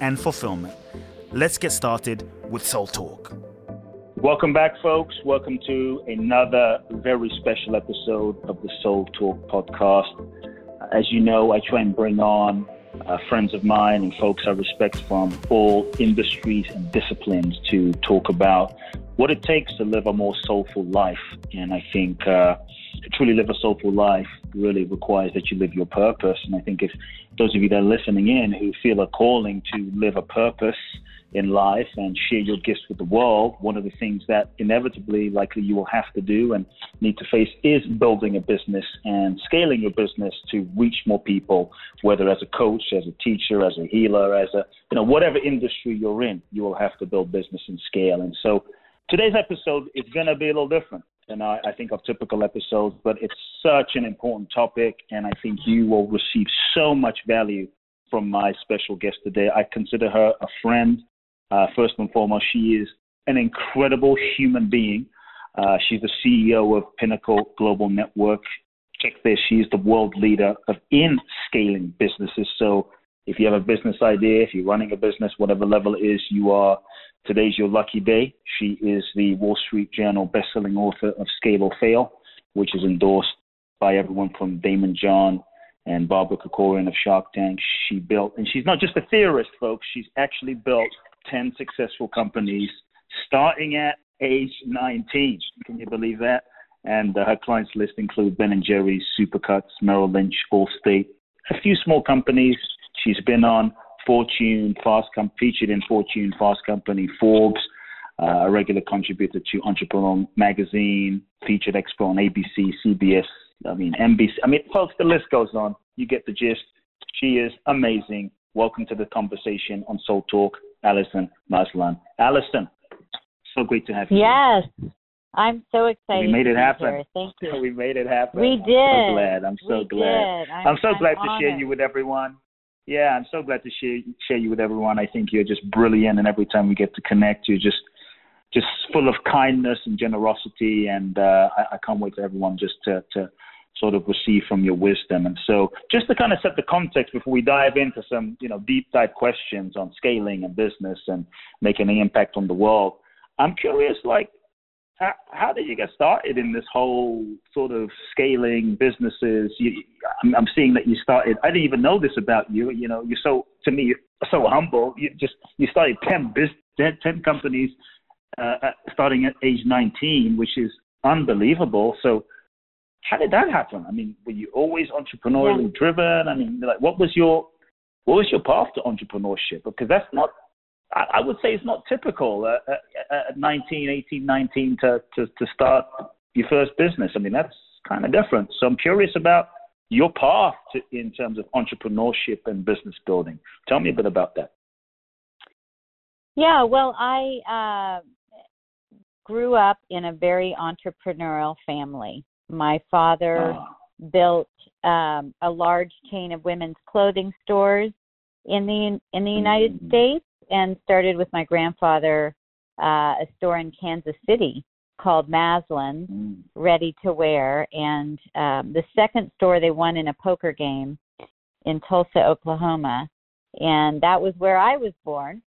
and fulfillment. Let's get started with Soul Talk. Welcome back, folks. Welcome to another very special episode of the Soul Talk podcast. As you know, I try and bring on uh, friends of mine and folks I respect from all industries and disciplines to talk about what it takes to live a more soulful life. And I think uh, to truly live a soulful life really requires that you live your purpose. And I think if those of you that are listening in who feel a calling to live a purpose in life and share your gifts with the world, one of the things that inevitably, likely you will have to do and need to face is building a business and scaling your business to reach more people, whether as a coach, as a teacher, as a healer, as a, you know, whatever industry you're in, you will have to build business and scale. And so today's episode is going to be a little different than I, I think of typical episodes, but it's such an important topic, and I think you will receive so much value from my special guest today. I consider her a friend. Uh, first and foremost, she is an incredible human being. Uh, she's the CEO of Pinnacle Global Network. Check this, she's the world leader of in scaling businesses. So if you have a business idea, if you're running a business, whatever level it is, you are Today's your lucky day. She is the Wall Street Journal bestselling author of Scale or Fail, which is endorsed by everyone from Daymond John and Barbara Corcoran of Shark Tank. She built, and she's not just a theorist, folks. She's actually built 10 successful companies starting at age 19. Can you believe that? And uh, her clients list include Ben and Jerry's, Supercuts, Merrill Lynch, Allstate, a few small companies. She's been on Fortune, Fast Com- featured in Fortune, Fast Company, Forbes, uh, a regular contributor to Entrepreneur Magazine, featured expert on ABC, CBS, I mean NBC. I mean, folks, the list goes on. You get the gist. She is amazing. Welcome to the conversation on Soul Talk, Alison Maslan. Alison, so great to have you. Yes. I'm so excited. We made it happen. Here. Thank you. We made it happen. We did. I'm so glad. I'm so glad. Did. I'm, I'm so I'm glad honored. to share you with everyone. Yeah, I'm so glad to share share you with everyone. I think you're just brilliant, and every time we get to connect, you're just just full of kindness and generosity, and uh, I, I can't wait for everyone just to to sort of receive from your wisdom. And so, just to kind of set the context before we dive into some you know deep dive questions on scaling and business and making an impact on the world, I'm curious, like how, how did you get started in this whole sort of scaling businesses? You, I'm, I'm seeing that you started. I didn't even know this about you. You know, you're so to me you're so humble. You just you started ten business, ten companies, uh, starting at age 19, which is unbelievable. So, how did that happen? I mean, were you always entrepreneurially Yeah. driven? I mean, like, what was your what was your path to entrepreneurship? Because that's not I, I would say it's not typical uh, at, at 19, 18, 19 to, to, to start your first business. I mean, that's kind of different. So I'm curious about your path to, in terms of entrepreneurship and business building. Tell me a bit about that. Yeah, well, I uh, grew up in a very entrepreneurial family. My father Ah, built um, a large chain of women's clothing stores in the in the United Mm. States, and started with my grandfather uh, a store in Kansas City called Maslan. mm, ready to wear. And um, the second store they won in a poker game in Tulsa, Oklahoma. And that was where I was born.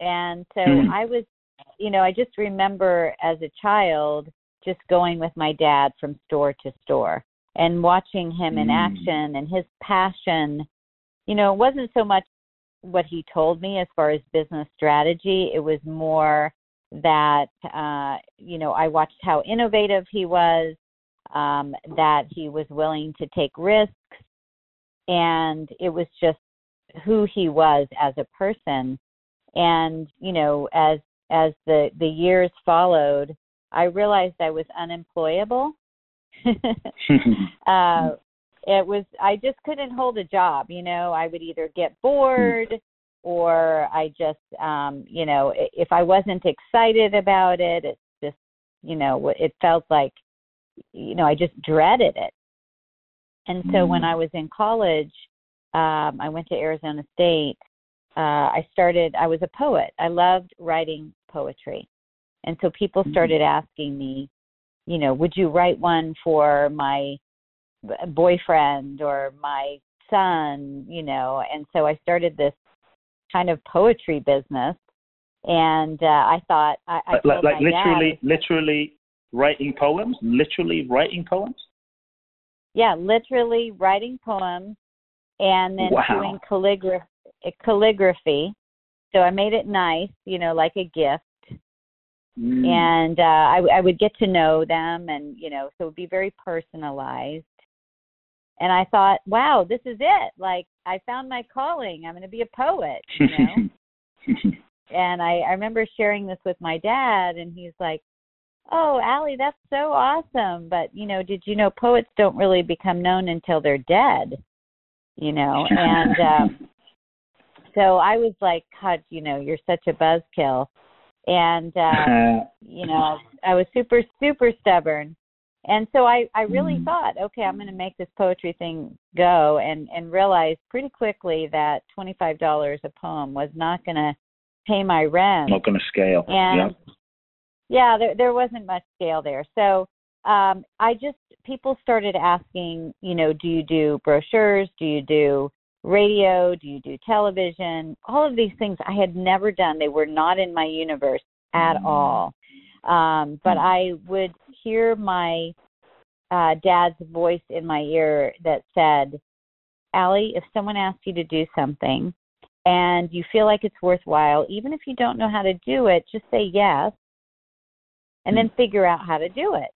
And so Hmm. I was, you know, I just remember as a child just going with my dad from store to store and watching him in Mm. action and his passion. You know, it wasn't so much what he told me as far as business strategy, it was more that uh, you know I watched how innovative he was, um, that he was willing to take risks, and it was just who he was as a person. And you know, as as the the years followed, I realized I was unemployable. uh, it was I just couldn't hold a job. You know, I would either get bored or I just, um, you know, if I wasn't excited about it, it just, you know, it felt like, you know, I just dreaded it. And so when I was in college, um, I went to Arizona State. Uh, I started. I was a poet. I loved writing poetry, and so people started asking me, you know, would you write one for my boyfriend or my son, you know? And so I started this kind of poetry business, and uh, I thought I, I like, like literally, dad, literally writing poems, literally writing poems. Yeah, literally writing poems, and then wow. doing calligraphy. Calligraphy. So I made it nice, you know, like a gift. Mm. And uh, I, I would get to know them, and you know, so it would be very personalized and I thought, wow, this is it. Like I found my calling. I'm going to be a poet, you know. and I, I remember sharing this with my dad, and he's like, "Oh, Allie, that's so awesome." But you know, did you know poets don't really become known until they're dead? You know, and um, so I was like, "God, you know, you're such a buzzkill." And uh, you know, I was super, super stubborn and so I I really mm-hmm. thought, okay, I'm going to make this poetry thing go, and and realized pretty quickly that twenty five dollars a poem was not going to pay my rent. Not going to scale. And yeah, yeah there there wasn't much scale there. So um I just people started asking, you know, do you do brochures? Do you do radio? Do you do television? All of these things I had never done. They were not in my universe at mm-hmm. all. Um, but hmm. I would hear my uh, dad's voice in my ear that said, Allie, if someone asks you to do something and you feel like it's worthwhile, even if you don't know how to do it, just say yes and then hmm. figure out how to do it.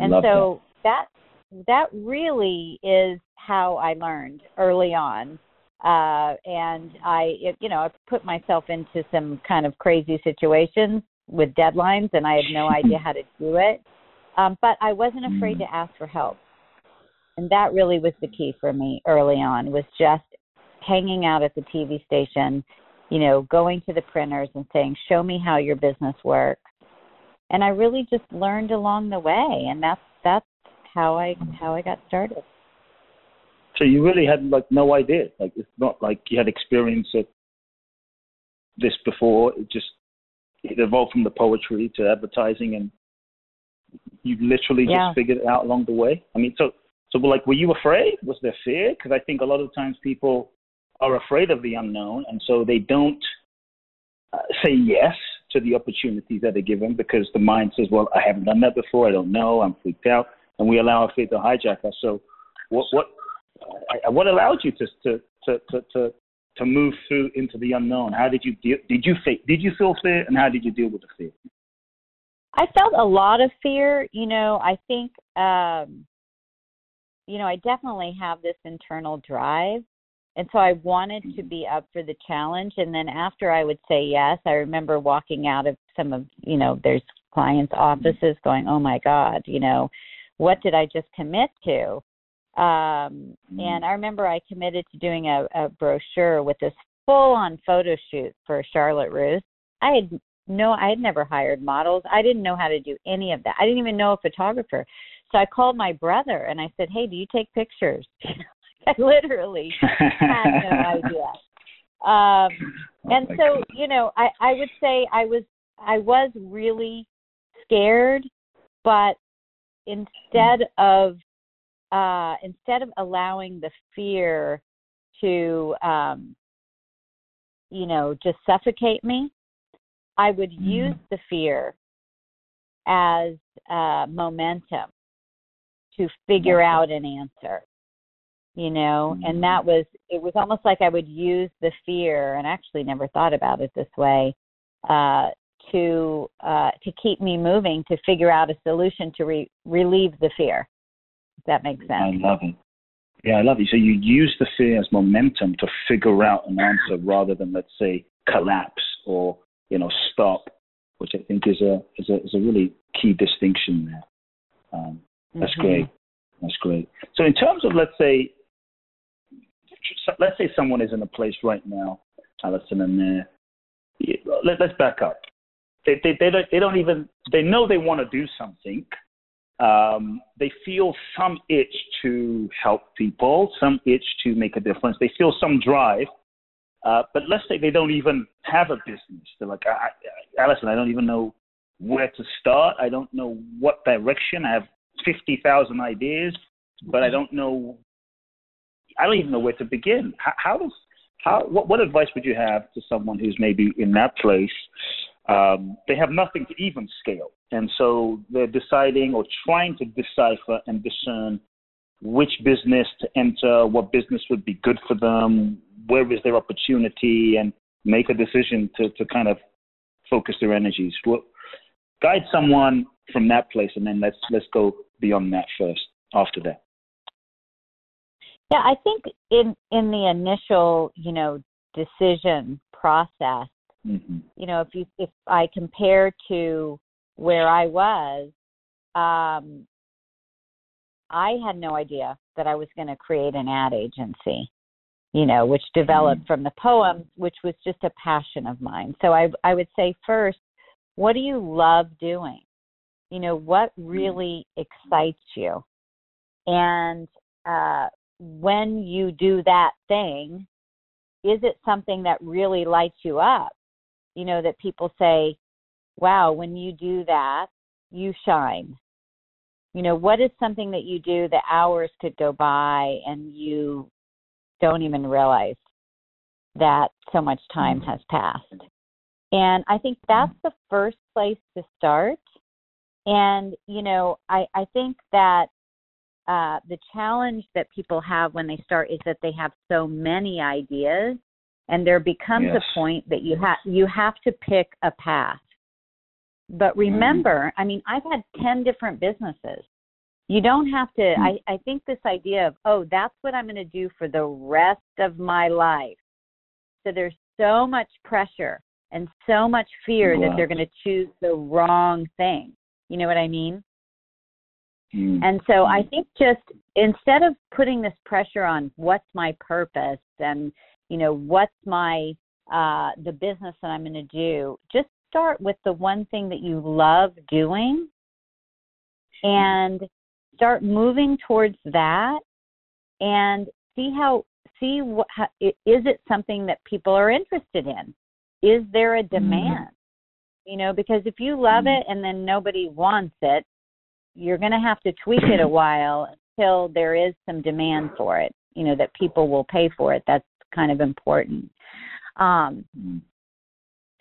And Love so that. that that really is how I learned early on. Uh, and I, you know, I put myself into some kind of crazy situations with deadlines and I had no idea how to do it. Um, but I wasn't afraid to ask for help. And that really was the key for me early on was just hanging out at the TV station, you know, going to the printers and saying, "Show me how your business works." And I really just learned along the way, and that's that's how I how I got started. So you really had like no idea. Like it's not like you had experience of this before. It just it evolved from the poetry to advertising, and you literally yeah. just figured it out along the way. I mean, so so like, were you afraid? Was there fear? Because I think a lot of times people are afraid of the unknown, and so they don't uh, say yes to the opportunities that are given because the mind says, "Well, I haven't done that before. I don't know. I'm freaked out," and we allow our fear to hijack us. So, what what uh, what allowed you to to to to, to to move through into the unknown? How did you deal? Did you did you feel fear, and how did you deal with the fear? I felt a lot of fear. You know, I think, um, you know, I definitely have this internal drive, and so I wanted to be up for the challenge. And then after I would say yes, I remember walking out of some of, you know, there's clients' offices, going, "Oh my God, you know, what did I just commit to?" Um, mm-hmm. and I remember I committed to doing a, a brochure with this full on photo shoot for Charlotte Russe. I had no, I had never hired models. I didn't know how to do any of that. I didn't even know a photographer. So I called my brother and I said, Hey, do you take pictures? I literally had no idea. Um, oh and so, God. you know, I, I would say I was, I was really scared, but instead of uh, instead of allowing the fear to, um, you know, just suffocate me, I would mm-hmm. use the fear as uh, momentum to figure out an answer you know mm-hmm. and that was it was almost like i would use the fear and actually never thought about it this way uh to uh to keep me moving to figure out a solution to re- relieve the fear that makes sense. I love it. Yeah, I love it. So you use the fear as momentum to figure out an answer rather than, let's say, collapse or you know stop, which I think is a is a is a really key distinction there. Um, that's mm-hmm. great. That's great. So in terms of let's say let's say someone is in a place right now, Alison, and uh, let, us back up. They, they, they, don't, they don't even, they know they want to do something. Um, they feel some itch to help people, some itch to make a difference. They feel some drive. Uh, but let's say they don't even have a business. They're like, I, I, Alison, I don't even know where to start. I don't know what direction. I have 50,000 ideas, but I don't know I don't even know where to begin. How, how does how what, what advice would you have to someone who's maybe in that place? Um, they have nothing to even scale, and so they're deciding or trying to decipher and discern which business to enter, what business would be good for them, where is their opportunity, and make a decision to to kind of focus their energies. Guide someone from that place, and then let's let's go beyond that first. After that. Yeah, I think in in the initial, you know, decision process, mm-hmm. you know, if you if I compare to where I was, um, I had no idea that I was going to create an ad agency, you know, which developed mm-hmm. from the poems, which was just a passion of mine. So I I would say first, what do you love doing? You know, what mm-hmm. really excites you? And uh, when you do that thing, is it something that really lights you up? You know, that people say, wow, when you do that, you shine. You know, what is something that you do that hours could go by and you don't even realize that so much time mm-hmm. has passed? And I think that's mm-hmm. the first place to start. And, you know, I, I think that uh, the challenge that people have when they start is that they have so many ideas, and there becomes yes. a point that you have you have to pick a path. But mm-hmm. remember, mm. I mean, I've had ten different businesses. You don't have to. Mm. I I think this idea of oh, that's what I'm going to do for the rest of my life. So there's so much pressure and so much fear wow. that they're going to choose the wrong thing. You know what I mean? Mm. And so I think just instead of putting this pressure on what's my purpose and you know what's my uh the business that I'm going to do, just start with the one thing that you love doing and start moving towards that and see how see what how, is it something that people are interested in? Is there a mm. demand? Mm. You know, because if you love mm. it and then nobody wants it, you're going to have to tweak it a while until there is some demand for it you know that people will pay for it that's kind of important um,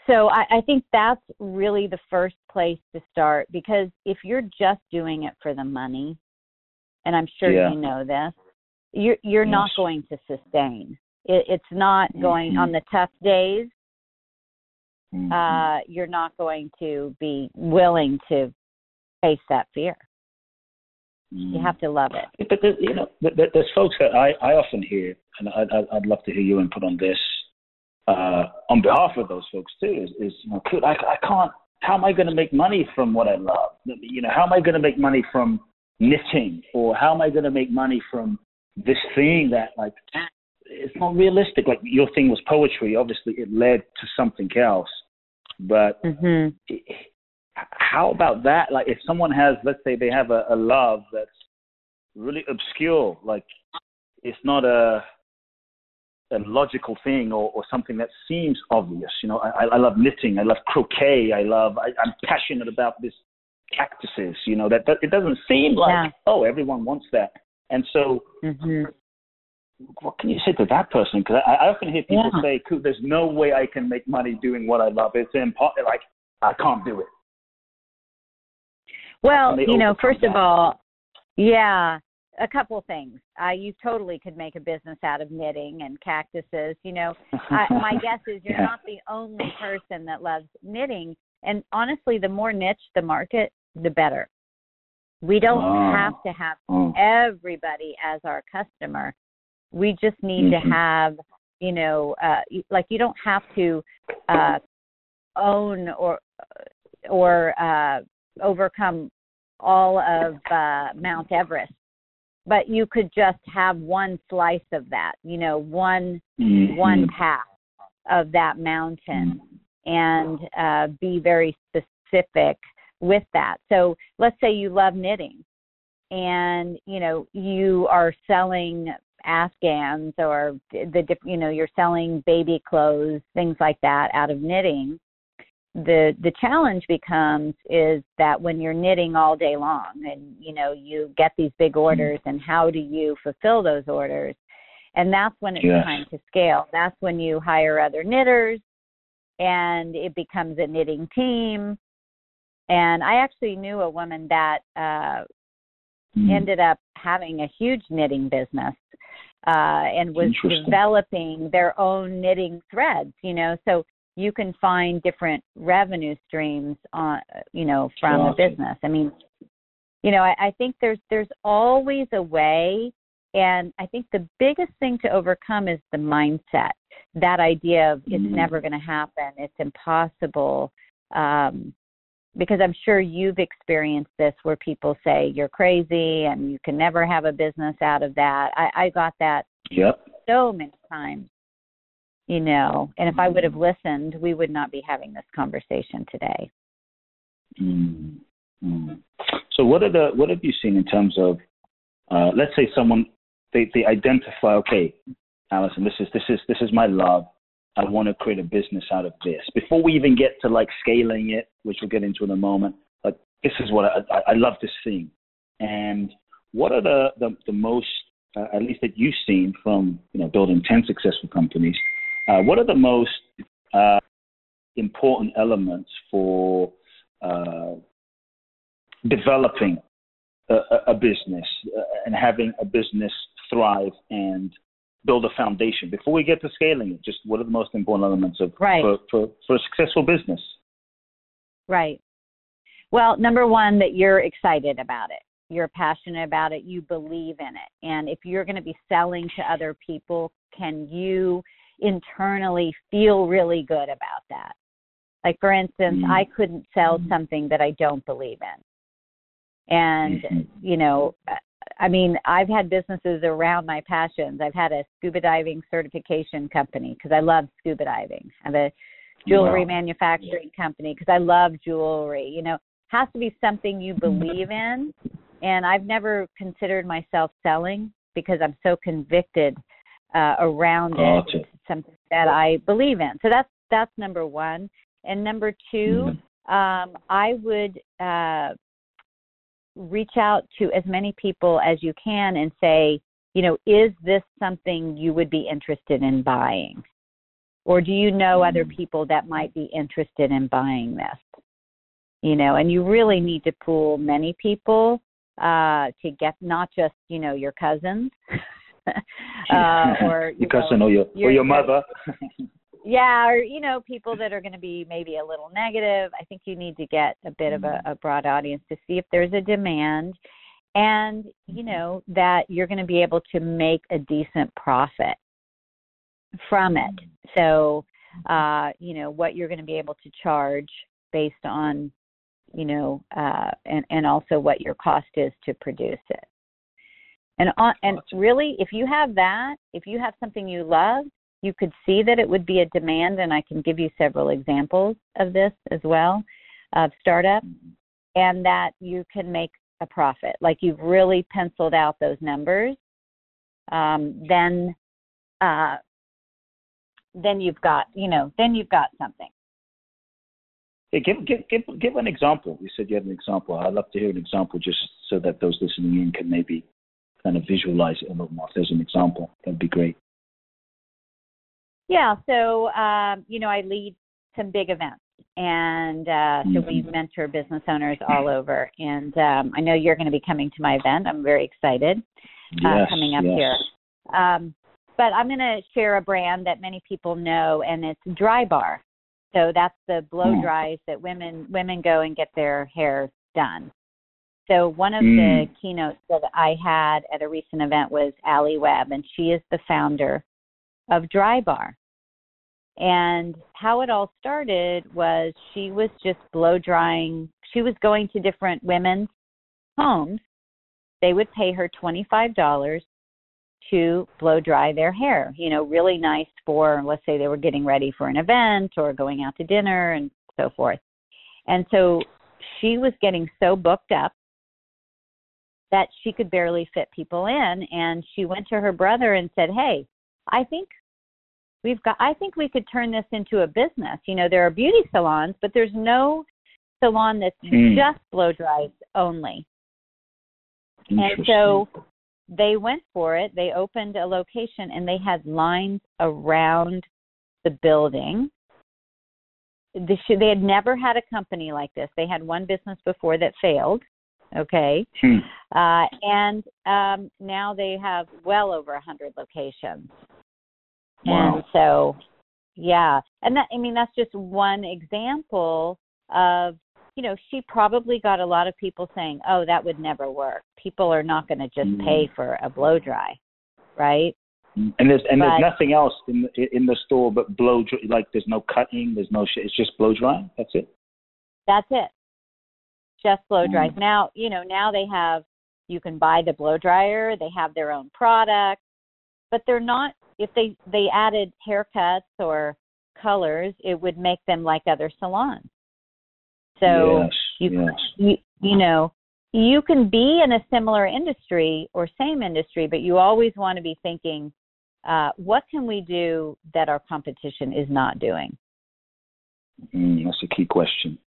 so I, I think that's really the first place to start because if you're just doing it for the money and i'm sure yeah. you know this you're you're yes. not going to sustain it, it's not going mm-hmm. on the tough days mm-hmm. uh, you're not going to be willing to face that fear. You have to love it. But there, you know, there's folks that I, I often hear, and I'd, I'd love to hear your input on this. Uh, on behalf of those folks too, is, is you know, I, I can't. How am I going to make money from what I love? You know, how am I going to make money from knitting, or how am I going to make money from this thing that like it's not realistic. Like your thing was poetry. Obviously, it led to something else. But mm-hmm. it, how about that? Like if someone has, let's say they have a, a love that's really obscure, like it's not a a logical thing or, or something that seems obvious. You know, I, I love knitting, I love croquet, I love, I, I'm passionate about this cactuses. You know, that, that it doesn't seem like yeah. oh everyone wants that, and so. Mm-hmm. What can you say to that person? Because I, I often hear people yeah. say, "There's no way I can make money doing what I love. It's impossible. Like I can't do it." Well, you know, first that? of all, yeah, a couple of things. Uh, you totally could make a business out of knitting and cactuses. You know, I, my guess is you're yeah. not the only person that loves knitting. And honestly, the more niche the market, the better. We don't oh. have to have oh. everybody as our customer. We just need mm-hmm. to have you know, uh, like you don't have to uh, own or or uh, overcome all of uh, Mount Everest, but you could just have one slice of that, you know, one mm-hmm. one path of that mountain, and uh, be very specific with that. So let's say you love knitting, and you know you are selling afghans or the you know you're selling baby clothes things like that out of knitting the the challenge becomes is that when you're knitting all day long and you know you get these big orders and how do you fulfill those orders? And that's when it's yes. time to scale. That's when you hire other knitters and it becomes a knitting team. And i actually knew a woman that uh mm. ended up having a huge knitting business uh and was developing their own knitting threads you know? So you can find different revenue streams on you know from awesome. a business. I mean you know I, I think there's there's always a way and i think the biggest thing to overcome is the mindset. That idea of it's mm-hmm. never going to happen. It's impossible um because i'm sure you've experienced this where people say you're crazy and you can never have a business out of that. I i got that yep. so many times you know and if i would have listened we would not be having this conversation today. Mm-hmm. so what are the what have you seen in terms of uh, let's say someone they, they identify okay alison this is this is this is my love. I want to create a business out of this. Before we even get to like scaling it which we'll get into in a moment like this is what i i, I love this thing and what are the the, the most uh, at least that you've seen from you know building 10 successful companies uh, what are the most uh, important elements for uh, developing a, a business uh, and having a business thrive and build a foundation before we get to scaling it? Just what are the most important elements of right. for, for, for a successful business? Right. Well, number one, that you're excited about it you're passionate about it, you believe in it. And if you're going to be selling to other people, can you internally feel really good about that. Like for instance, mm-hmm. I couldn't sell mm-hmm. something that I don't believe in. And mm-hmm. you know, I mean, I've had businesses around my passions. I've had a scuba diving certification company because I love scuba diving. I have a jewelry wow. manufacturing company because I love jewelry. You know, has to be something you mm-hmm. believe in. And I've never considered myself selling because I'm so convicted uh, around it. Something that I believe in. So that's that's number one. And number 2 mm-hmm. um, I would uh, reach out to as many people as you can and say, you know, is this something you would be interested in buying? Or do you know mm-hmm. other people that might be interested in buying this? You know, and you really need to pool many people uh, to get not just, you know, your cousins. uh, or your cousin know, or your your, or your mother. yeah, or you know, people that are going to be maybe a little negative. I think you need to get a bit of a, mm-hmm. a broad audience to see if there's a demand, and you know that you're going to be able to make a decent profit from it. So, uh, you know, what you're going to be able to charge based on you know, uh, and and also what your cost is to produce it. And on, and really, if you have that, if you have something you love, you could see that it would be a demand, and I can give you several examples of this as well, of startup, and that you can make a profit. Like you've really penciled out those numbers, um, then uh, then you've got you know then you've got something. Give, give give give an example. You said you had an example. I'd love to hear an example, just so that those listening in can maybe kind of visualize it a little more. If there's an example, that'd be great. Yeah, so um, you know, I lead some big events, and uh, so we mm-hmm. mentor business owners all over. And um, I know you're going to be coming to my event. I'm very excited uh, yes, coming up yes. here. Um, but I'm going to share a brand that many people know, and it's Drybar. So that's the blow hmm. dries that women women go and get their hair done. So one of mm. the keynotes that I had at a recent event was Alli Webb, and she is the founder of Drybar. And how it all started was she was just blow drying. She was going to different women's homes. They would pay her $25 to blow dry their hair. You know, really nice for, let's say they were getting ready for an event or going out to dinner and so forth. And so she was getting so booked up that she could barely fit people in. And she went to her brother and said, Hey, I think we've got, I think we could turn this into a business. You know, there are beauty salons, but there's no salon that's mm. just blow dries only. And so they went for it. They opened a location and they had lines around the building. They had never had a company like this. They had one business before that failed. Okay. Hmm. Uh, and um, now they have well over a hundred locations. Wow. And so, yeah, and that I mean that's just one example of you know, she probably got a lot of people saying, "Oh, that would never work. People are not going to just mm pay for a blow dry." Right? And there's and but, there's nothing else in the, in the store but blow dry. Like there's no cutting, there's no shit. It's just blow dry. That's it. That's it. Just blow dries. Mm. Now, you know, now they have you can buy the blow dryer, they have their own product, but they're not if they they added haircuts or colors, it would make them like other salons. So yes, you, yes. you you know you can be in a similar industry or same industry, but you always want to be thinking, uh, what can we do that our competition is not doing? Mm, that's a key question.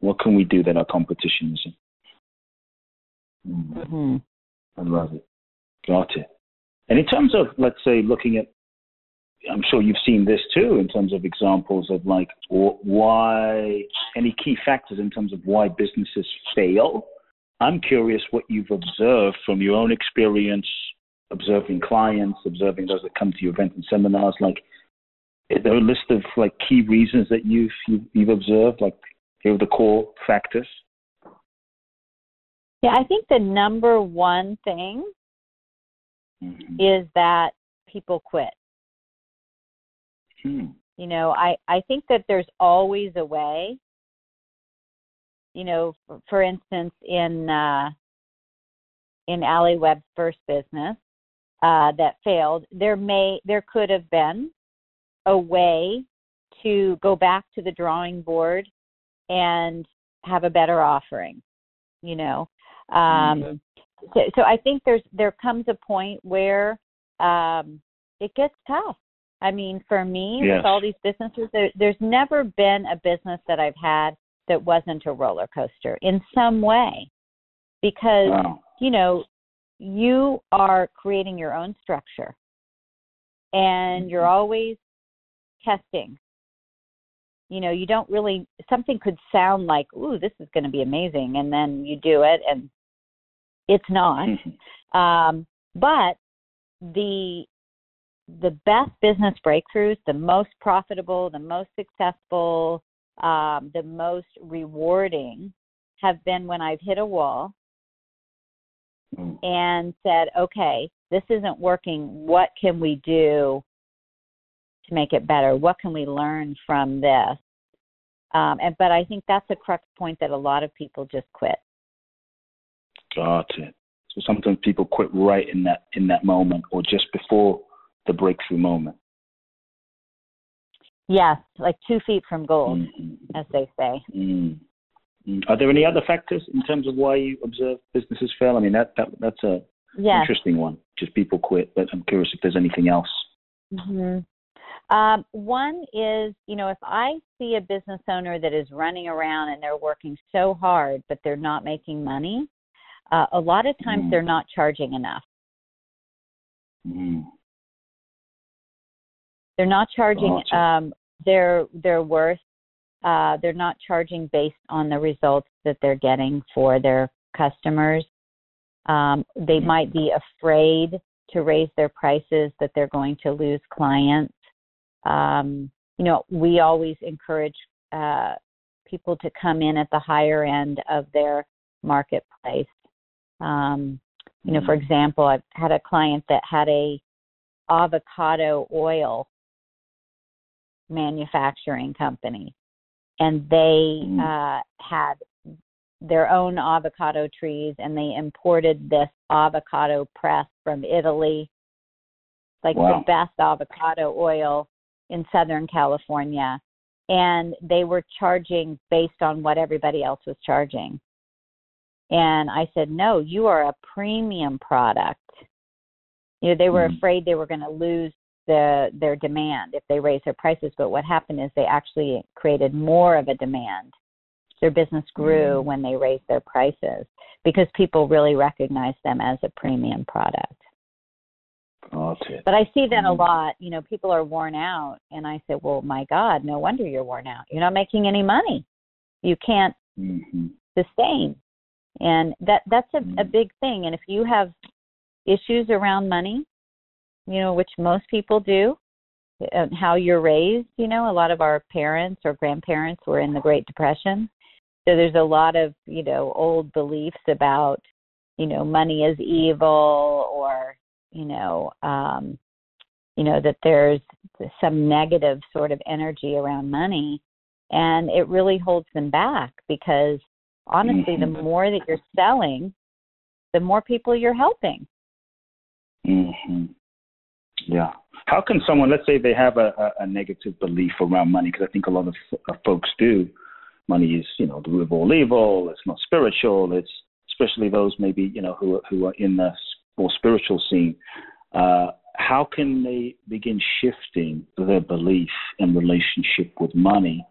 What can we do that our competition isn't? Mm. Mm-hmm. I love it. Got it. And in terms of, let's say, looking at I'm sure you've seen this too in terms of examples of like why any key factors in terms of why businesses fail. I'm curious what you've observed from your own experience, observing clients, observing those that come to your events and seminars. Like, is there a list of like key reasons that you've you've, you've observed? Like, are the core factors. Yeah, I think the number one thing mm-hmm. is that people quit. Hmm. You know, I I think that there's always a way. You know, for, for instance, in uh, in Alli Webb's first business uh, that failed, there may there could have been a way to go back to the drawing board and have a better offering. You know, um, mm-hmm. so, so I think there's there comes a point where um, it gets tough I mean, for me, yes. with all these businesses, there, there's never been a business that I've had that wasn't a roller coaster in some way, because wow. you know you are creating your own structure, and mm-hmm. you're always testing. You know, you don't really something could sound like, "Ooh, this is going to be amazing," and then you do it, and it's not. Mm-hmm. Um, but the the best business breakthroughs, the most profitable, the most successful, um, the most rewarding have been when I've hit a wall mm. and said, okay, this isn't working. What can we do to make it better? What can we learn from this? Um, and but I think that's a crux point that a lot of people just quit. Got it. So sometimes people quit right in that in that moment or just before the breakthrough moment. Yes, like two feet from gold, mm-hmm. as they say. Mm-hmm. Are there any other factors in terms of why you observe businesses fail? I mean, that, that that's a yes. interesting one. Just people quit, but I'm curious if there's anything else. Mm-hmm. Um, one is, you know, if I see a business owner that is running around and they're working so hard, but they're not making money, uh, a lot of times mm. they're not charging enough. Mm. They're not charging um, their their worth. Uh, they're not charging based on the results that they're getting for their customers. Um, they mm-hmm. might be afraid to raise their prices that they're going to lose clients. Um, you know, we always encourage uh, people to come in at the higher end of their marketplace. Um, you know, for mm-hmm. example, I've had a client that had a avocado oil manufacturing company, and they mm. uh, had their own avocado trees, and they imported this avocado press from Italy, like wow. the best avocado oil in Southern California, and they were charging based on what everybody else was charging. And I said, "No, you are a premium product." You know, they were mm. afraid they were going to lose the their demand if they raised their prices, but what happened is they actually created more of a demand. Their business grew mm. when they raised their prices because people really recognized them as a premium product. Got. But I see that mm. a lot. You know, people are worn out, and I say, "Well, my God, no wonder you're worn out. You're not making any money. You can't mm-hmm. sustain." And that that's a, mm. a big thing. And if you have issues around money, you know, which most people do, and how you're raised, you know, a lot of our parents or grandparents were in the Great Depression. So there's a lot of, you know, old beliefs about, you know, money is evil or, you know, um, you know, that there's some negative sort of energy around money. And it really holds them back because honestly, mm-hmm. the more that you're selling, the more people you're helping. Mm-hmm. Yeah. How can someone, let's say they have a, a, a negative belief around money, because I think a lot of uh, folks do. Money is, you know, the root of all evil. It's not spiritual. It's especially those maybe, you know, who who are in the more spiritual scene. Uh, how can they begin shifting their belief and relationship with money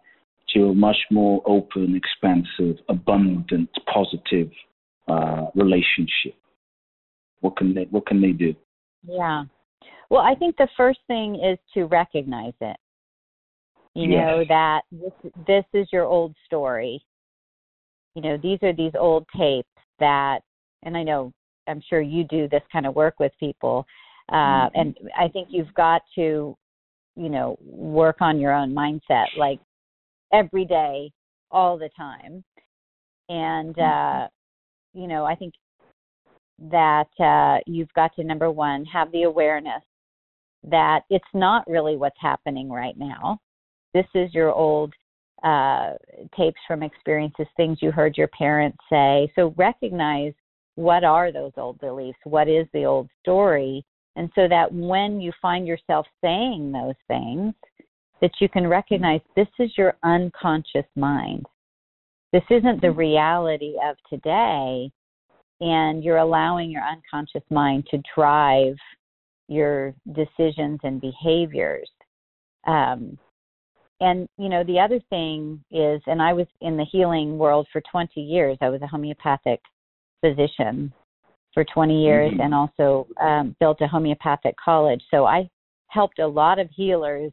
to a much more open, expansive, abundant, positive uh, relationship? What can they What can they do? Yeah. Well, I think the first thing is to recognize it. You yes. know that this this is your old story. You know, these are these old tapes that and I know I'm sure you do this kind of work with people. Uh mm-hmm. and I think you've got to you know, work on your own mindset like every day all the time. And mm-hmm. uh you know, I think that uh, you've got to number one have the awareness that it's not really what's happening right now. This is your old uh, tapes from experiences, things you heard your parents say. So recognize what are those old beliefs, what is the old story, and so that when you find yourself saying those things, that you can recognize this is your unconscious mind. This isn't the reality of today, and you're allowing your unconscious mind to drive your decisions and behaviors. Um, and you know the other thing is, and I was in the healing world for 20 years. I was a homeopathic physician for 20 years, mm-hmm. and also um, built a homeopathic college. So I helped a lot of healers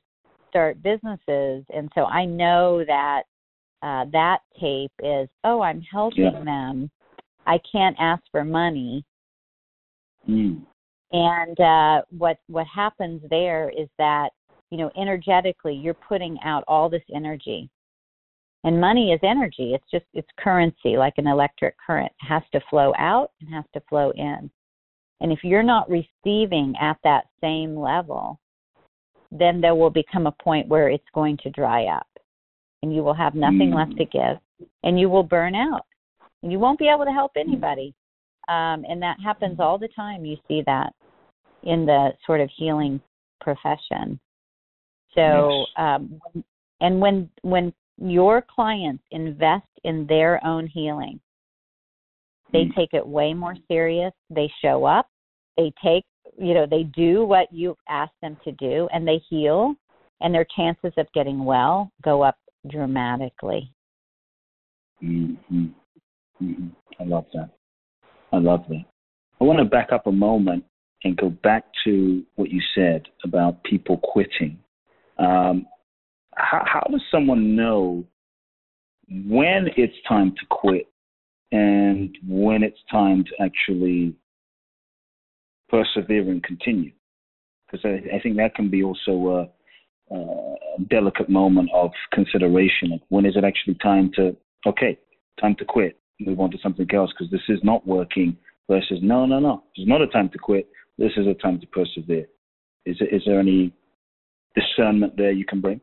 start businesses, and so I know that uh, that tape is, oh, I'm helping yeah. them I can't ask for money. Mm. And uh, what what happens there is that you know energetically you're putting out all this energy, and money is energy. It's just it's currency, like an electric current. It has to flow out and has to flow in. And if you're not receiving at that same level, then there will become a point where it's going to dry up, and you will have nothing mm. left to give, and you will burn out and you won't be able to help mm. anybody. Um, and that happens all the time. You see that in the sort of healing profession. So, um, and when when your clients invest in their own healing, they mm. take it way more serious. They show up. They take, you know, they do what you ask them to do, and they heal, and their chances of getting well go up dramatically. Mm-hmm. Mm-hmm. I love that. I love that. I want to back up a moment and go back to what you said about people quitting. Um, how, how does someone know when it's time to quit and when it's time to actually persevere and continue? Because I, I, think that can be also a, a delicate moment of consideration. Like when is it actually time to, okay, time to quit? move on to something else because this is not working versus no, no, no. It's not a time to quit. This is a time to persevere. Is, is there any discernment there you can bring?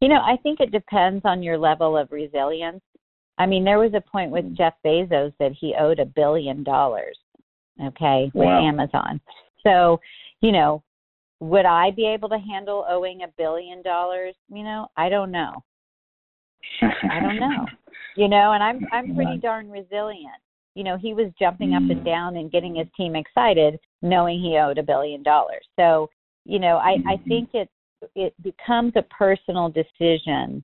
You know, I think it depends on your level of resilience. I mean, there was a point with mm. Jeff Bezos that he owed a billion dollars, okay, with wow. Amazon. So, you know, would I be able to handle owing a billion dollars? You know, I don't know. I don't know. You know, and I'm I'm pretty darn resilient. You know, he was jumping up and mm. down and getting his team excited knowing he owed a billion dollars. So, you know, I I mm-hmm. think it it becomes a personal decision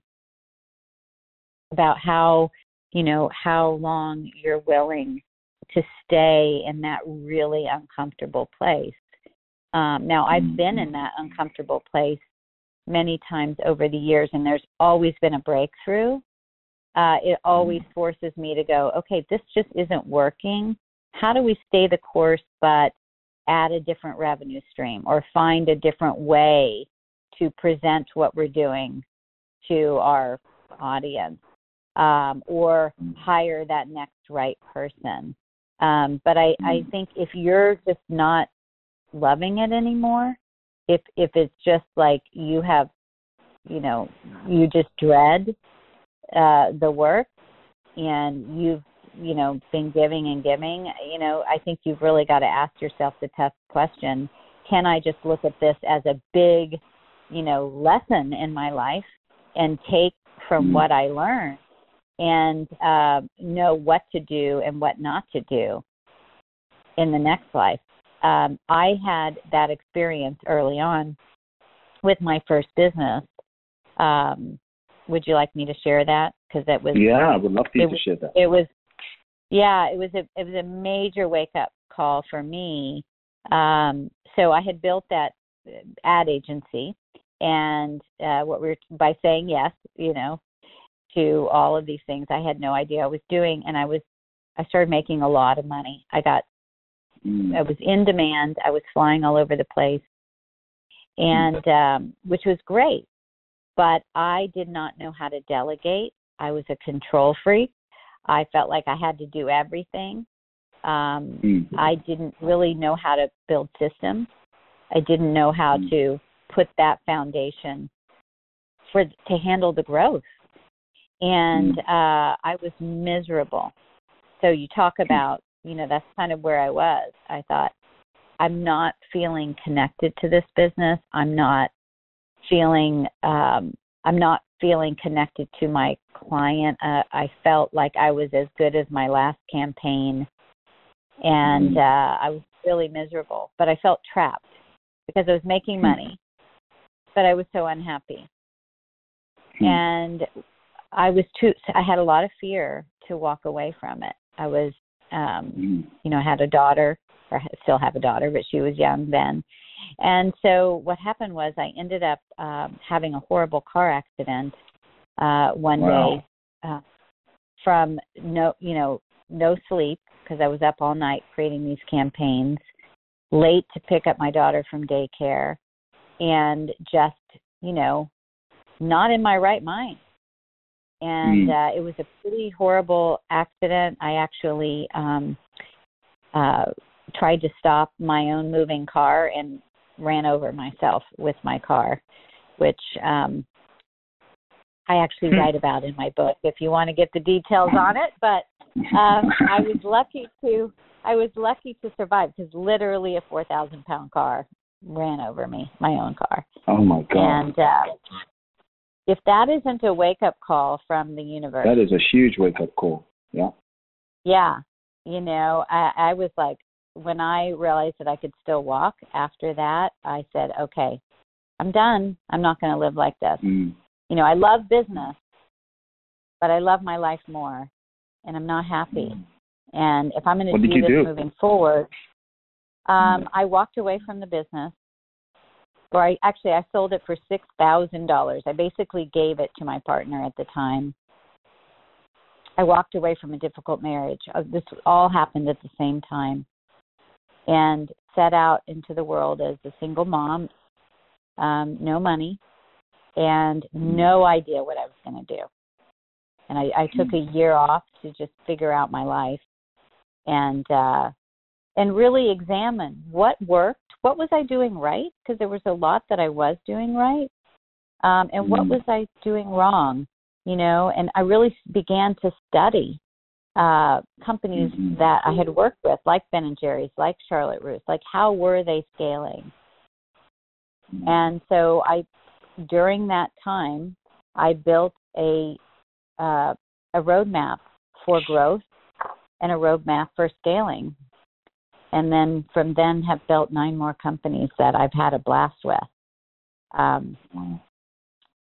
about how, you know, how long you're willing to stay in that really uncomfortable place. Um, now, I've been in mm-hmm. that uncomfortable place many times over the years, and there's always been a breakthrough. Uh, it always mm-hmm. forces me to go, okay, this just isn't working. How do we stay the course but add a different revenue stream or find a different way to present what we're doing to our audience um, or mm-hmm. hire that next right person? Um, but I, I think if you're just not loving it anymore, if if it's just like you have you know you just dread uh the work and you've you know been giving and giving you know i think you've really got to ask yourself the tough question can i just look at this as a big you know lesson in my life and take from mm-hmm. what i learned and uh, know what to do and what not to do in the next life um, I had that experience early on with my first business. Um, would you like me to share that? Because that was yeah, I would love for you to was, share that. It was yeah, it was a it was a major wake up call for me. Um, so I had built that ad agency, and uh, what we're by saying yes, you know, to all of these things, I had no idea I was doing, and I was I started making a lot of money. I got Mm. I was in demand. I was flying all over the place, and um, which was great. But I did not know how to delegate. I was a control freak. I felt like I had to do everything. Um, mm. I didn't really know how to build systems. I didn't know how mm. to put that foundation for to handle the growth, and mm. uh, I was miserable. So you talk mm. about you know that's kind of where i was i thought i'm not feeling connected to this business i'm not feeling um i'm not feeling connected to my client uh, i felt like i was as good as my last campaign and mm-hmm. uh i was really miserable but i felt trapped because i was making hmm. money but i was so unhappy hmm. and i was too i had a lot of fear to walk away from it i was um, mm. You know, I had a daughter, or still have a daughter, but she was young then. And so what happened was I ended up um, having a horrible car accident uh, one wow. day uh, from no, you know, no sleep because I was up all night creating these campaigns, late to pick up my daughter from daycare, and just, you know, not in my right mind and mm. uh, it was a pretty horrible accident. I actually um, uh, tried to stop my own moving car and ran over myself with my car, which um, I actually hmm. write about in my book. If you want to get the details on it, but um, I was lucky to I was lucky to survive because literally a four thousand pound car ran over me, my own car. Oh my god! And uh, if that isn't a wake up call from the universe that is a huge wake up call yeah yeah you know i i was like when i realized that i could still walk after that i said okay i'm done i'm not going to live like this mm. you know i love business but i love my life more and i'm not happy mm. And if i'm going to do this do? moving forward um i walked away from the business or I actually I sold it for six thousand dollars. I basically gave it to my partner at the time. I walked away from a difficult marriage. Uh, this all happened at the same time, and set out into the world as a single mom, um, no money, and no idea what I was going to do. And I, I took a year off to just figure out my life, and uh, and really examine what worked, what was I doing right, because there was a lot that I was doing right, um, and what mm. was I doing wrong, you know, and I really began to study uh, companies mm-hmm. that I had worked with, like Ben and Jerry's, like Charlotte Russe, like how were they scaling? Mm-hmm. And so I, during that time, I built a uh, a roadmap for growth and a roadmap for scaling. And then from then have built nine more companies that I've had a blast with. Um,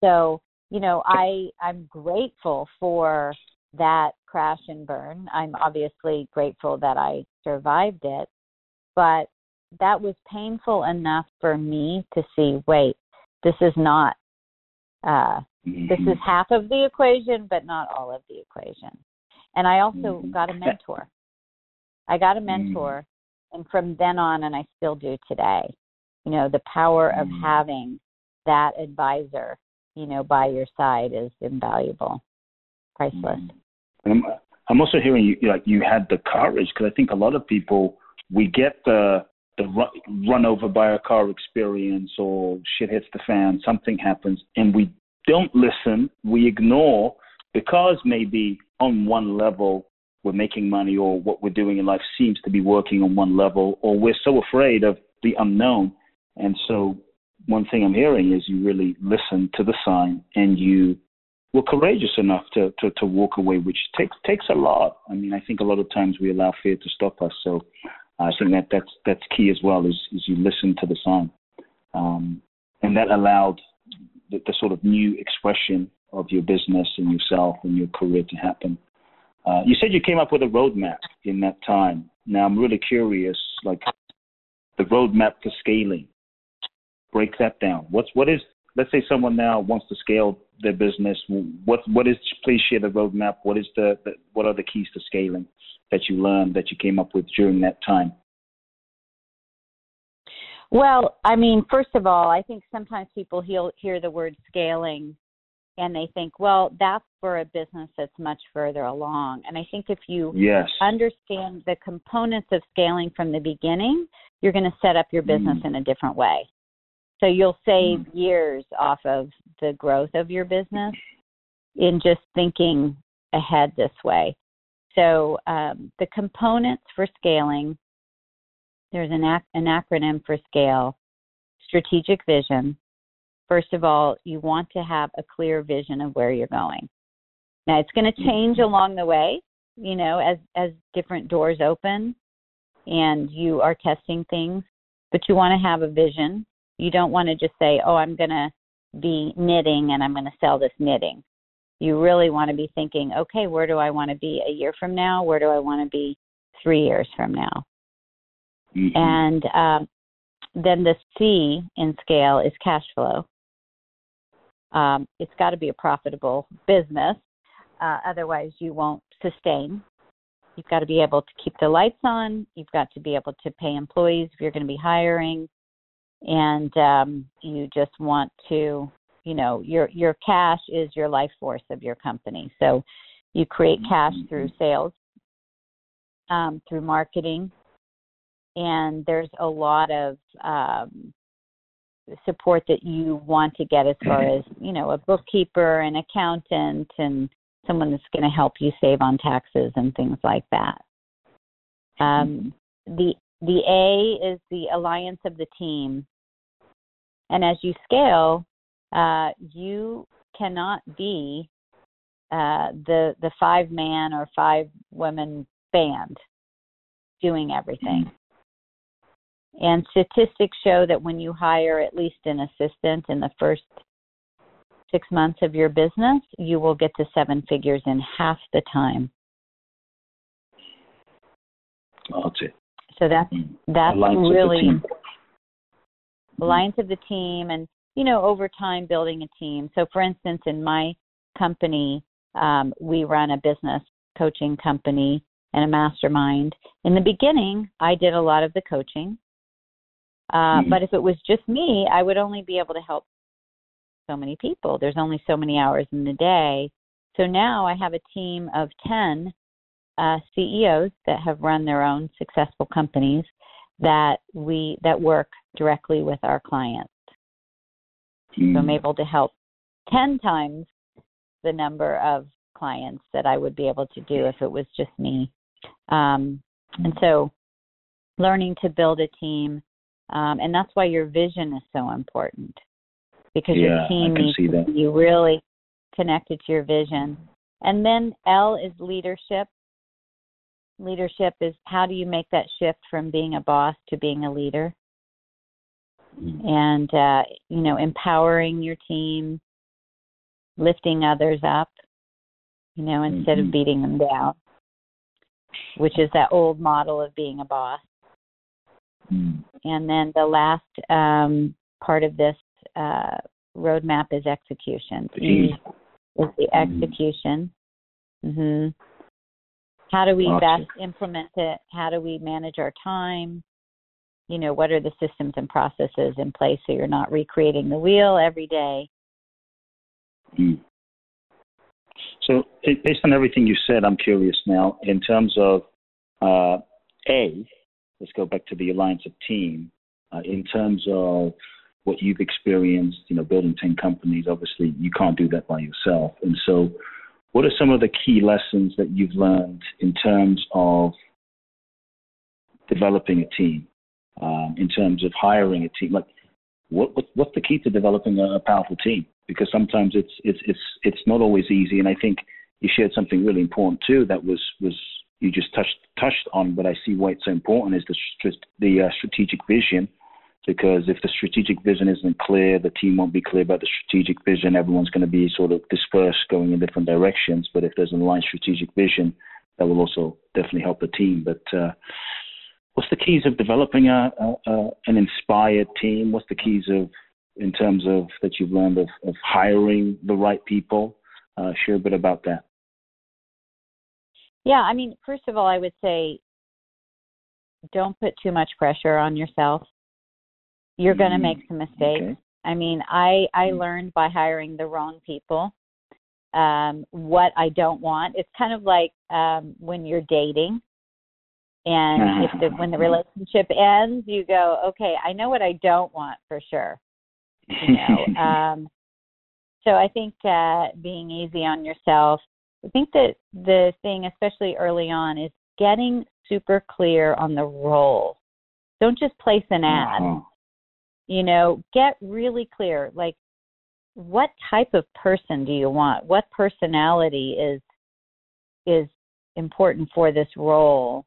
so you know, I I'm grateful for that crash and burn. I'm obviously grateful that I survived it, but that was painful enough for me to see. Wait, this is not. Uh, this is mm-hmm. half of the equation, but not all of the equation. And I also mm-hmm. got a mentor. I got a mm-hmm. mentor, and from then on, and I still do today. You know, the power of having that advisor, you know, by your side is invaluable, priceless. And I'm, I'm also hearing you like you had the courage because I think a lot of people we get the the run, run over by a car experience or shit hits the fan, something happens, and we don't listen, we ignore because maybe on one level we're making money or what we're doing in life seems to be working on one level or we're so afraid of the unknown. And so one thing I'm hearing is you really listen to the sign and you were courageous enough to, to, to walk away, which takes takes a lot. I mean, I think a lot of times we allow fear to stop us. So I think that that's that's key as well. Is is you listen to the sign, um, and that allowed the, the, sort of new expression of your business and yourself and your career to happen. Uh, you said you came up with a roadmap in that time. Now I'm really curious, like the roadmap for scaling. Break that down. What's what is? Let's say someone now wants to scale their business. What what is? Please share the roadmap. What is the, the what are the keys to scaling that you learned that you came up with during that time? Well, I mean, first of all, I think sometimes people hear, hear the word scaling and they think, well, that's for a business that's much further along. And I think if you yes. understand the components of scaling from the beginning, you're going to set up your business mm. in a different way. So you'll save mm. years off of the growth of your business in just thinking ahead this way. So um, the components for scaling there's an, ac- an acronym for SCALE strategic vision. First of all, you want to have a clear vision of where you're going. Now, it's going to change along the way, you know, as, as different doors open and you are testing things, but you want to have a vision. You don't want to just say, oh, I'm going to be knitting and I'm going to sell this knitting. You really want to be thinking, okay, where do I want to be a year from now? Where do I want to be three years from now? Mm-hmm. And um, then the C in scale is cash flow. Um, it's got to be a profitable business, uh, otherwise, you won't sustain. You've got to be able to keep the lights on. You've got to be able to pay employees if you're going to be hiring, and um, you just want to, you know, your your cash is your life force of your company. So you create cash mm-hmm. through sales, um, through marketing, and there's a lot of um, support that you want to get as far as you know a bookkeeper an accountant and someone that's going to help you save on taxes and things like that. Um, the the a is the alliance of the team. And as you scale uh, you cannot be uh, the the five man or five women band doing everything and statistics show that when you hire at least an assistant in the first six months of your business, you will get to seven figures in half the time. It. So that's hmm. that's alliance really of alliance of the team, and you know over time building a team. So for instance, in my company, um, we run a business coaching company and a mastermind. In the beginning, I did a lot of the coaching. Uh, mm-hmm. But if it was just me, I would only be able to help so many people. There's only so many hours in the day. So now I have a team of 10 uh, CEOs that have run their own successful companies that we that work directly with our clients. Mm. So I'm hmm. able to help ten times the number of clients that I would be able to do if it was just me. Um, and so learning to build a team, um, and that's why your vision is so important because yeah, your team needs to be really connected to your vision. And then L is leadership. Leadership is how do you make that shift from being a boss to being a leader? Mm-hmm. And, uh, you know, empowering your team, lifting others up, you know, instead mm-hmm. of beating them down, which is that old model of being a boss. Mm-hmm. And then the last um, part of this uh, roadmap is execution. E is the mm-hmm. execution. Mm-hmm. How do we best implement it? How do we manage our time? You know, what are the systems and processes in place so you're not recreating the wheel every day? Mm. So, based on everything you said, I'm curious now in terms of uh, A, let's go back to the alliance of team. Uh, in terms of what you've experienced, you know, building 10 companies, obviously you can't do that by yourself. And so, what are some of the key lessons that you've learned in terms of developing a team, um, in terms of hiring a team? Like, what, what, what's the key to developing a, a powerful team? Because sometimes it's it's it's it's not always easy. And I think you shared something really important too. That was was you just touched touched on, but I see why it's so important is the the uh, strategic vision because if the strategic vision isn't clear, the team won't be clear about the strategic vision. Everyone's going to be sort of dispersed, going in different directions. But if there's an aligned strategic vision, that will also definitely help the team. But uh, what's the keys of developing a, a, a, an inspired team? What's the keys of in terms of that you've learned of, of hiring the right people? Uh, share a bit about that. Yeah, I mean, first of all, I would say don't put too much pressure on yourself you're going to make mm, some mistakes. Okay. I mean, I I mm. learned by hiring the wrong people um what I don't want. It's kind of like um when you're dating and if the when the relationship ends, you go, "Okay, I know what I don't want for sure." You know. um so I think uh being easy on yourself. I think that the thing especially early on is getting super clear on the role. Don't just place an ad. Uh-huh you know get really clear like what type of person do you want? What personality is is important for this role?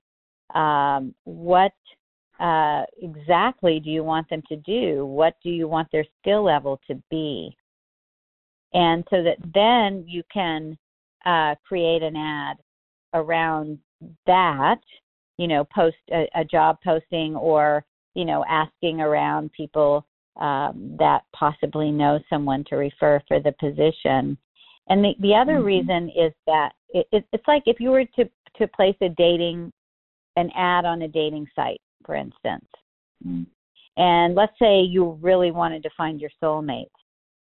Um, what uh, exactly do you want them to do? What do you want their skill level to be? And so that then you can uh, create an ad around that you know post a, a job posting or you know, asking around people um, that possibly know someone to refer for the position. And the, the other mm-hmm. reason is that it, it, it's like if you were to, to place a dating, an ad on a dating site, for instance. Mm-hmm. And let's say you really wanted to find your soulmate,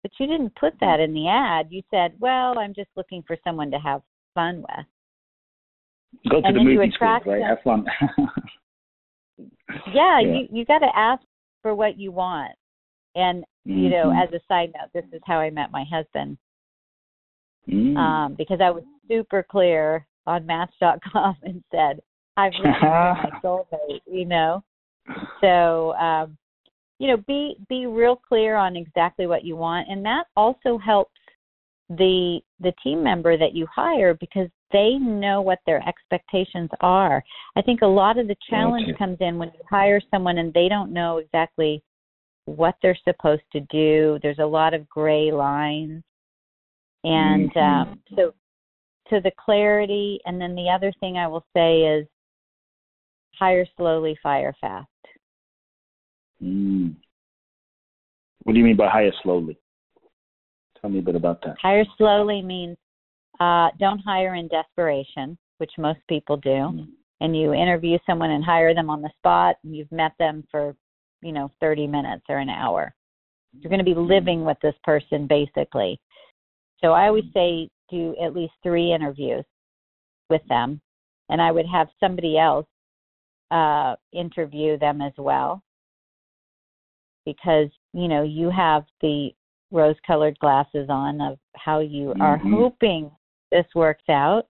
but you didn't put that in the ad. You said, well, I'm just looking for someone to have fun with. Go to and the movies, right? Have fun. yeah, yeah, you you got to ask for what you want. And mm-hmm. you know, mm-hmm. as a side note, this is how I met my husband. Mm. Um, because I was super clear on Match.com and said, "I'm looking for my soulmate," you know. So, um, you know, be be real clear on exactly what you want, and that also helps the the team member that you hire because they know what their expectations are. I think a lot of the challenge comes in when you hire someone and they don't know exactly what they're supposed to do. There's a lot of gray lines. And mm-hmm. um, so so the clarity and then the other thing I will say is hire slowly, fire fast. Mm. What do you mean by hire slowly? Tell me a bit about that. Hire slowly means uh, don't hire in desperation, which most people do. Mm-hmm. And you interview someone and hire them on the spot, and you've met them for, you know, 30 minutes or an hour. You're going to be living with this person basically. So I always say do at least three interviews with them and I would have somebody else uh, interview them as well because you know you have the rose colored glasses on of how you mm-hmm. are hoping this works out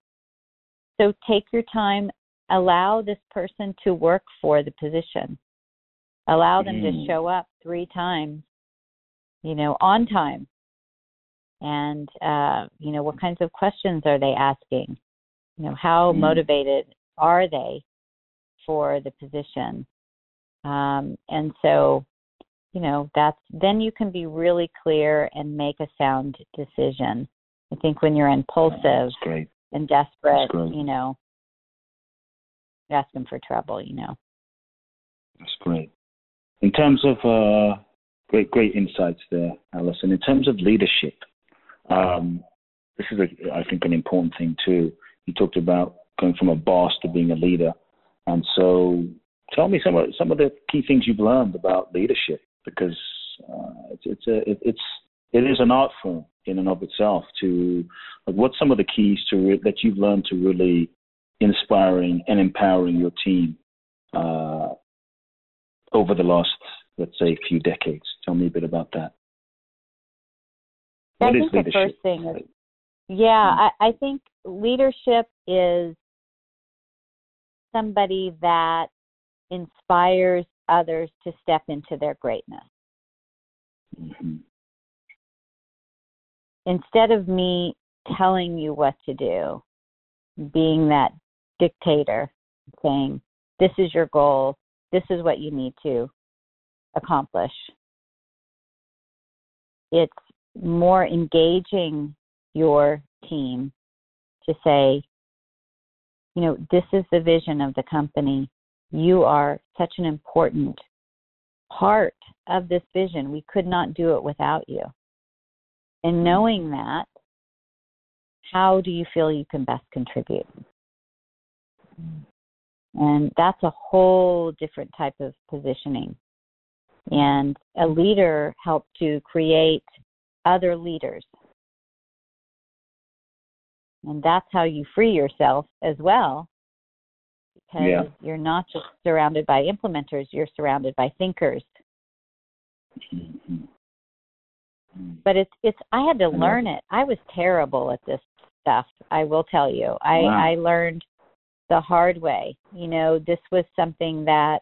so take your time allow this person to work for the position allow them mm. to show up three times you know on time and uh, you know what kinds of questions are they asking you know how mm. motivated are they for the position um, and so you know that's then you can be really clear and make a sound decision. I think when you're impulsive and desperate you know you're asking for trouble you know. That's great. In terms of uh, great great insights there alison in terms of leadership um, this is a, I think an important thing too. You talked about going from a boss to being a leader. And so tell me some of some of the key things you've learned about leadership because uh, it's it's a it, it's it is an art form in and of itself. To like, what's some of the keys to re- that you've learned to really inspiring and empowering your team uh, over the last let's say few decades? Tell me a bit about that. I think the first thing is, yeah, hmm. I, I think leadership is somebody that inspires others to step into their greatness. Mm-hmm. Instead of me telling you what to do, being that dictator, saying, this is your goal, this is what you need to accomplish. It's more engaging your team to say, you know, this is the vision of the company you are such an important part of this vision. We could not do it without you. And mm-hmm. knowing that, how do you feel you can best contribute? Mm-hmm. And that's a whole different type of positioning. And a leader helps to create other leaders. And that's how you free yourself as well because yeah. you're not just surrounded by implementers, you're surrounded by thinkers. Mm-hmm. But it's it's I had to learn it. I was terrible at this stuff. I will tell you. I wow. I learned the hard way. You know, this was something that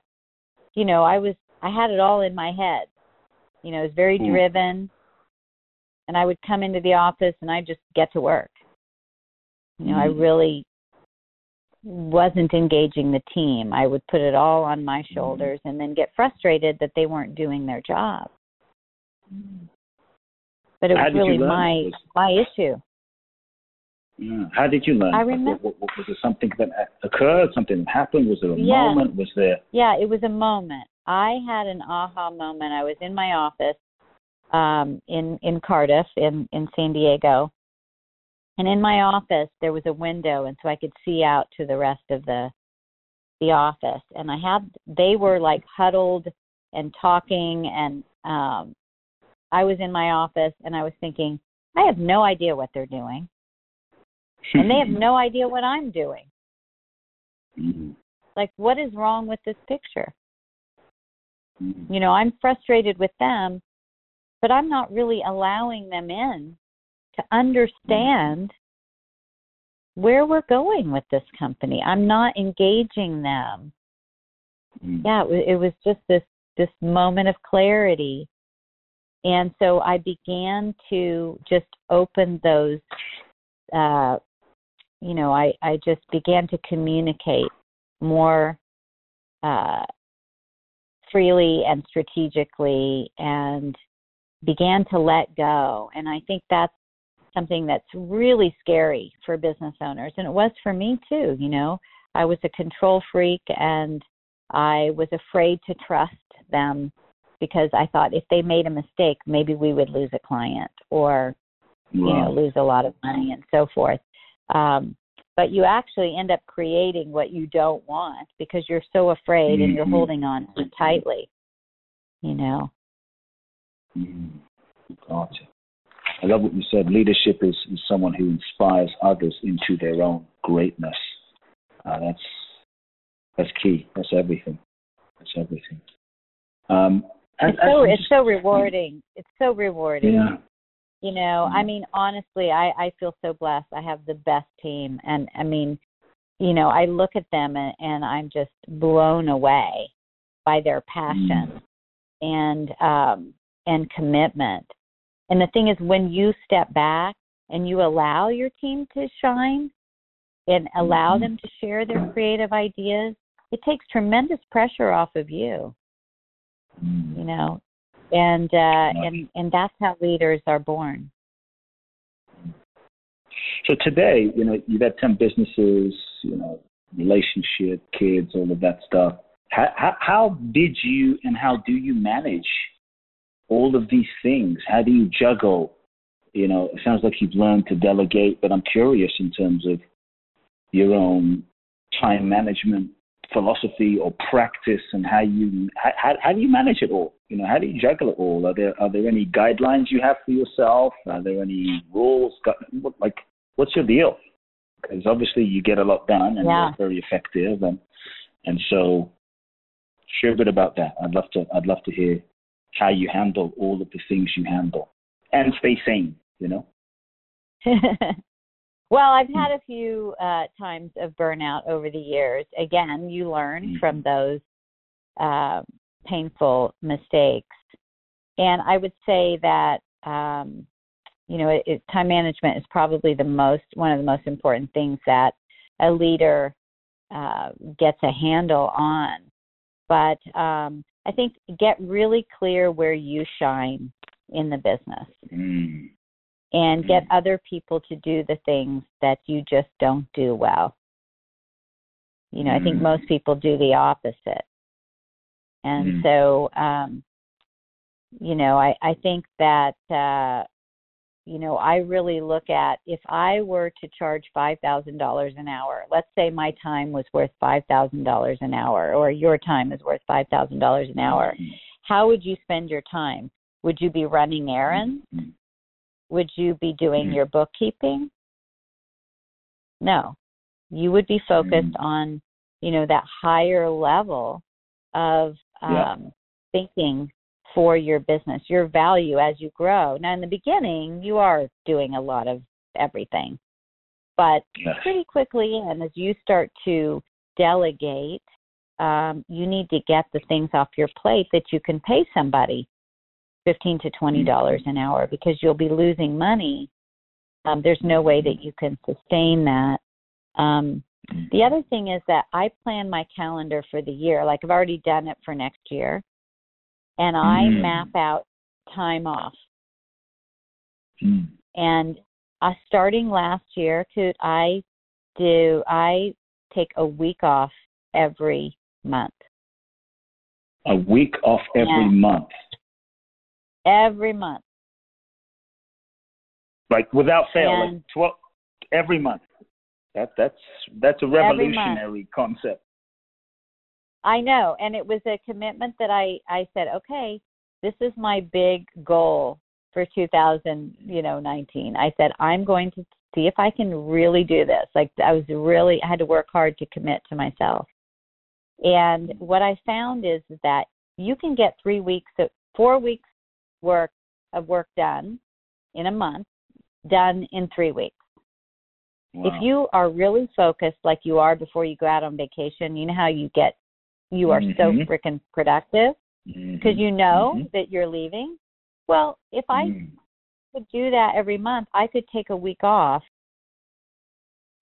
you know, I was I had it all in my head. You know, I was very mm. driven and I would come into the office and I just get to work. You know, mm. I really wasn't engaging the team. I would put it all on my mm-hmm. shoulders and then get frustrated that they weren't doing their job. But it was really my my issue. Yeah. How did you learn? I remember. Was, was there something that occurred? Something that happened? Was there a moment? Was there? Yeah, it was a moment. I had an aha moment. I was in my office um, in in Cardiff in in San Diego, and in my office there was a window and so i could see out to the rest of the the office. And i had they were like huddled and talking and um i was in my office and i was thinking i have no idea what they're doing. And they have no idea what i'm doing. Mm-hmm. like what is wrong with this picture? Mm-hmm. you know i'm frustrated with them but i'm not really allowing them in to understand where we're going with this company. I'm not engaging them. Mm. Yeah, it, it was just this this moment of clarity. And so I began to just open those uh you know, I I just began to communicate more uh freely and strategically and began to let go. And I think that's something that's really scary for business owners and it was for me too you know i was a control freak and i was afraid to trust them because i thought if they made a mistake maybe we would lose a client or wow. you know lose a lot of money and so forth um but you actually end up creating what you don't want because you're so afraid mm-hmm. and you're mm-hmm. holding on so tightly you know mm-hmm. gotcha I love what you said. Leadership is, is someone who inspires others into their own greatness. Uh, that's that's key. That's everything. That's everything. Um, it's so it's so rewarding. It's so rewarding. Yeah. You know, I mean, honestly, I I feel so blessed. I have the best team, and I mean, you know, I look at them and, and I'm just blown away by their passion mm. and um and commitment. And the thing is, when you step back and you allow your team to shine and allow mm-hmm. them to share their creative ideas, it takes tremendous pressure off of you. Mm. You know, and uh, and and that's how leaders are born. So today, you know, you've had ten businesses, you know, relationship, kids, all of that stuff. How, how, how did you and how do you manage all of these things? How do you juggle? You know, it sounds like you've learned to delegate, but I'm curious in terms of your own time management philosophy or practice and how you how, how do you manage it all you know how do you juggle it all are there are there any guidelines you have for yourself are there any rules like what's your deal because obviously you get a lot done and yeah. you're very effective and and so share a bit about that i'd love to i'd love to hear how you handle all of the things you handle and stay sane you know Well, I've had a few uh, times of burnout over the years. Again, you learn mm-hmm. from those uh, painful mistakes. And I would say that, um, you know, it, it, time management is probably the most, one of the most important things that a leader uh, gets a handle on. But um, I think get really clear where you shine in the business. Mm and get mm-hmm. other people to do the things that you just don't do well. You know, mm. I think mm-hmm. most people do the opposite. And mm. so um you know, I I think that uh you know, I really look at if I were to charge $5,000 an hour, let's say my time was worth $5,000 an hour or your time is worth $5,000 an hour, mm-hmm. how would you spend your time? Would you be running errands? would you be doing mm-hmm. your bookkeeping? No. You would be focused mm-hmm. on, you know, that higher level of um, yeah. thinking for your business, your value as you grow. Now, in the beginning, you are doing a lot of everything, but pretty quickly, and as you start to delegate, um, you need to get the things off your plate that you can pay somebody fifteen to twenty dollars an hour because you'll be losing money. Um, there's no way that you can sustain that. Um, the other thing is that I plan my calendar for the year. Like I've already done it for next year, and I mm. map out time off. Mm. And uh, starting last year, could I do I take a week off every month? A week off every month every month. Like without fail, and like twelve every month. That that's that's a revolutionary concept. I know, and it was a commitment that I I said, okay, this is my big goal for 2000, you know, 19. I said I'm going to see if I can really do this. Like I was really I had to work hard to commit to myself. And what I found is that you can get 3 weeks of 4 weeks work of work done in a month done in three weeks. Wow. If you are really focused like you are before you go out on vacation, you know how you get you are mm-hmm. so freaking productive because mm-hmm. you know mm-hmm. that you're leaving. Well, if I mm. could do that every month, I could take a week off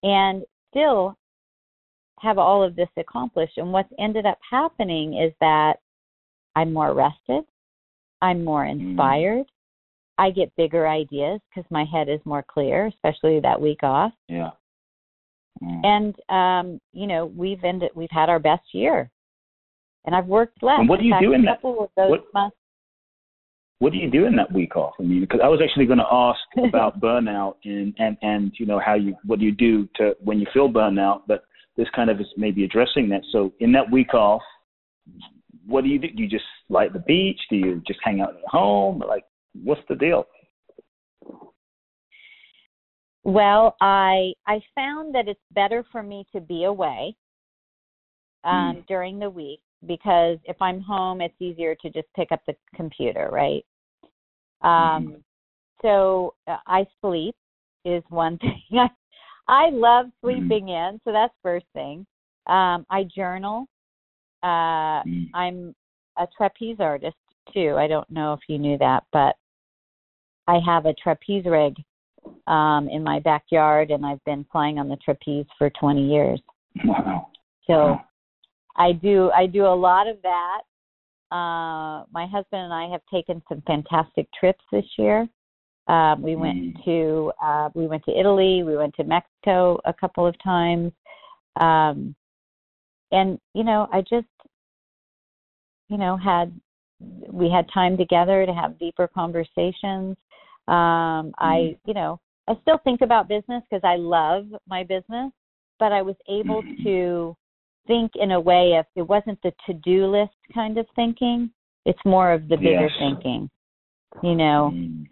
and still have all of this accomplished. And what's ended up happening is that I'm more rested. I'm more mm. inspired. Mm. I get bigger ideas because my head is more clear, especially that week off. Yeah. Mm. And um, you know, we've ended we've had our best year. And I've worked less. And what do you do in that? What, months, what do you do in that week off? I mean, because I was actually going to ask about burnout and and and you know how you what do you do to when you feel burnout, but this kind of is maybe addressing that. So in that week off, what do you do? Do you just like the beach? Do you just hang out at home? Like, what's the deal? Well, I I found that it's better for me to be away um, Mm. during the week because if I'm home, it's easier to just pick up the computer, right? Um, So uh, I sleep is one thing. I, I love sleeping in, so that's first thing. Um, I journal. Uh, Mm. I'm a trapeze artist too. I don't know if you knew that, but I have a trapeze rig um, in my backyard, and I've been flying on the trapeze for 20 years. Wow. So Wow. I do I do a lot of that. Uh, my husband and I have taken some fantastic trips this year. Um, we went Mm. to uh, we went to Italy, we went to Mexico a couple of times, um, and you know I just you know had we had time together to have deeper conversations. Um, I you know I still think about business because I love my business, but I was able Mhm. to think in a way of it wasn't the to-do list kind of thinking. It's more of the bigger Yes. thinking. You know, Mm.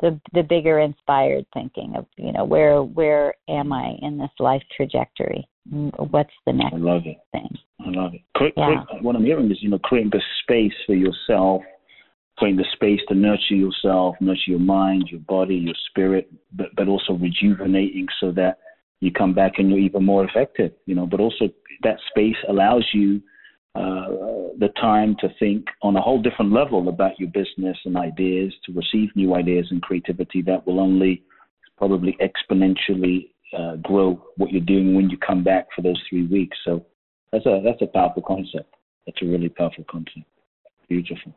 the the bigger inspired thinking of you know where where am I in this life trajectory? Mm, What's the I next love it. thing? I love it. Yeah. what I'm hearing is, you know, creating the space for yourself, creating the space to nurture yourself, nurture your mind, your body, your spirit, but but also rejuvenating so that you come back and you're even more effective. You know, but also that space allows you uh, the time to think on a whole different level about your business and ideas, to receive new ideas and creativity that will only probably exponentially uh, grow what you're doing when you come back for those three weeks. So that's a that's a powerful concept. That's a really powerful concept. Beautiful.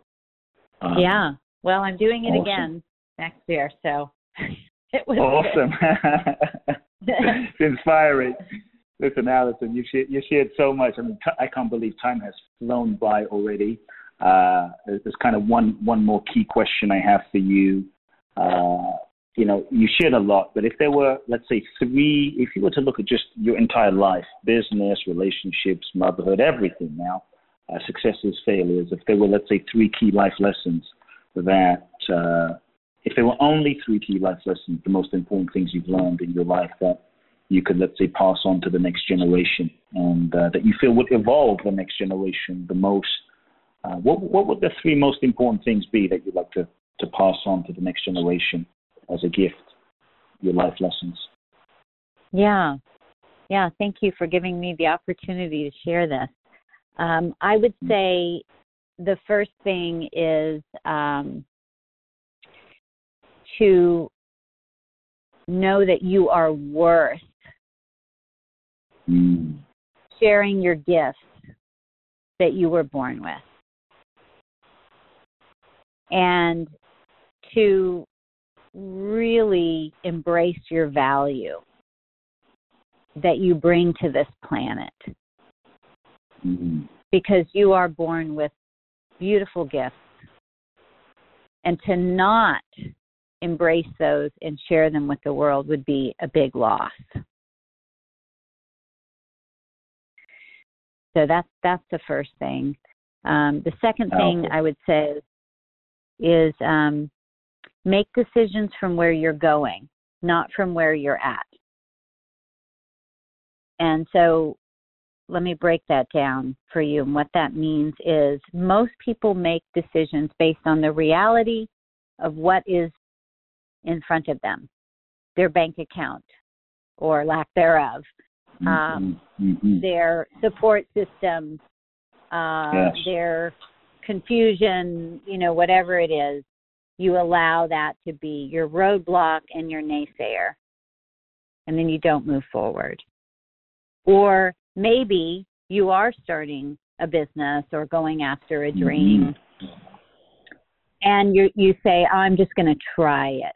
Um, yeah. Well, I'm doing it awesome. again next year, so it was Awesome. it's inspiring. Listen, Alison, you shared, you shared so much. I mean, I can't believe time has flown by already. Uh, there's there's kind of one one more key question I have for you. Uh, you know, you shared a lot, but if there were, let's say, three, if you were to look at just your entire life, business, relationships, motherhood, everything now, uh, successes, failures, if there were, let's say, three key life lessons that, uh, if there were only three key life lessons, the most important things you've learned in your life that you could, let's say, pass on to the next generation and uh, that you feel would evolve the next generation the most, uh, what, what would the three most important things be that you'd like to, to pass on to the next generation as a gift, your life lessons? Yeah. Yeah. Thank you for giving me the opportunity to share this. Um, I would say the first thing is um, to know that you are worth Mm. sharing your gifts that you were born with. And to really embrace your value that you bring to this planet Mm. because you are born with beautiful gifts. And to not embrace those and share them with the world would be a big loss. So that's that's the first thing. Um, the second thing Powerful. I would say is um, make decisions from where you're going, not from where you're at. And so let me break that down for you. And what that means is most people make decisions based on the reality of what is in front of them, their bank account or lack thereof, Um, Mhm. their support system, uh, Yes. their confusion, you know, whatever it is, you allow that to be your roadblock and your naysayer. And then you don't move forward. Or maybe you are starting a business or going after a dream and you you say I'm just going to try it.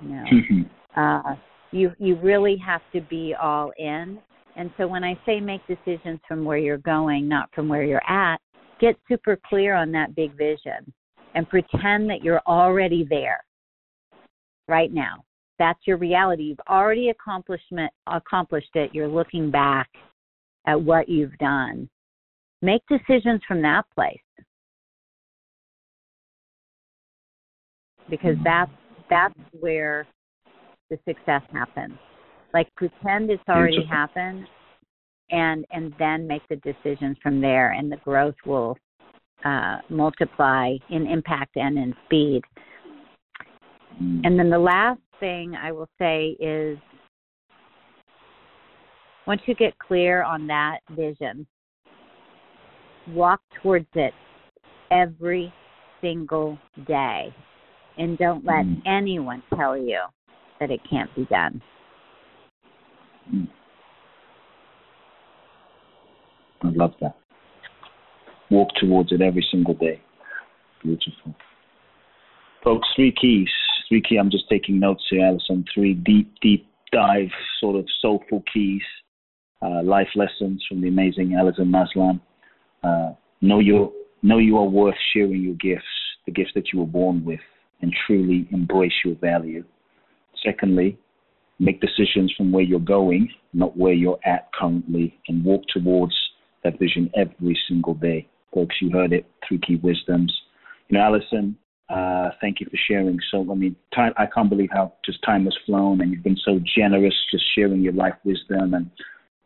No Mhm. uh, you you really have to be all in. And so when I say make decisions from where you're going, not from where you're at, get super clear on that big vision and pretend that you're already there right now. That's your reality. You've already accomplishment accomplished it. You're looking back at what you've done. Make decisions from that place. Because that's that's where the success happens. Like pretend it's already happened, and and then make the decisions from there, and the growth will uh, multiply in impact and in speed. And then the last thing I will say is once you get clear on that vision, walk towards it every single day. And don't let Mm. anyone tell you that it can't be done. Mm. I love that. Walk towards it every single day. Beautiful. Folks, three keys. Three key. I'm just taking notes here, Alison. Three deep, deep dive, sort of soulful keys, uh, life lessons from the amazing Alison Maslan. Uh, know your, know you are worth sharing your gifts, the gifts that you were born with, and truly embrace your value. Secondly, make decisions from where you're going, not where you're at currently, and walk towards that vision every single day. Folks, you heard it, three key wisdoms. You know, Alison, uh, thank you for sharing. So, I mean, time, I can't believe how just time has flown, and you've been so generous just sharing your life wisdom and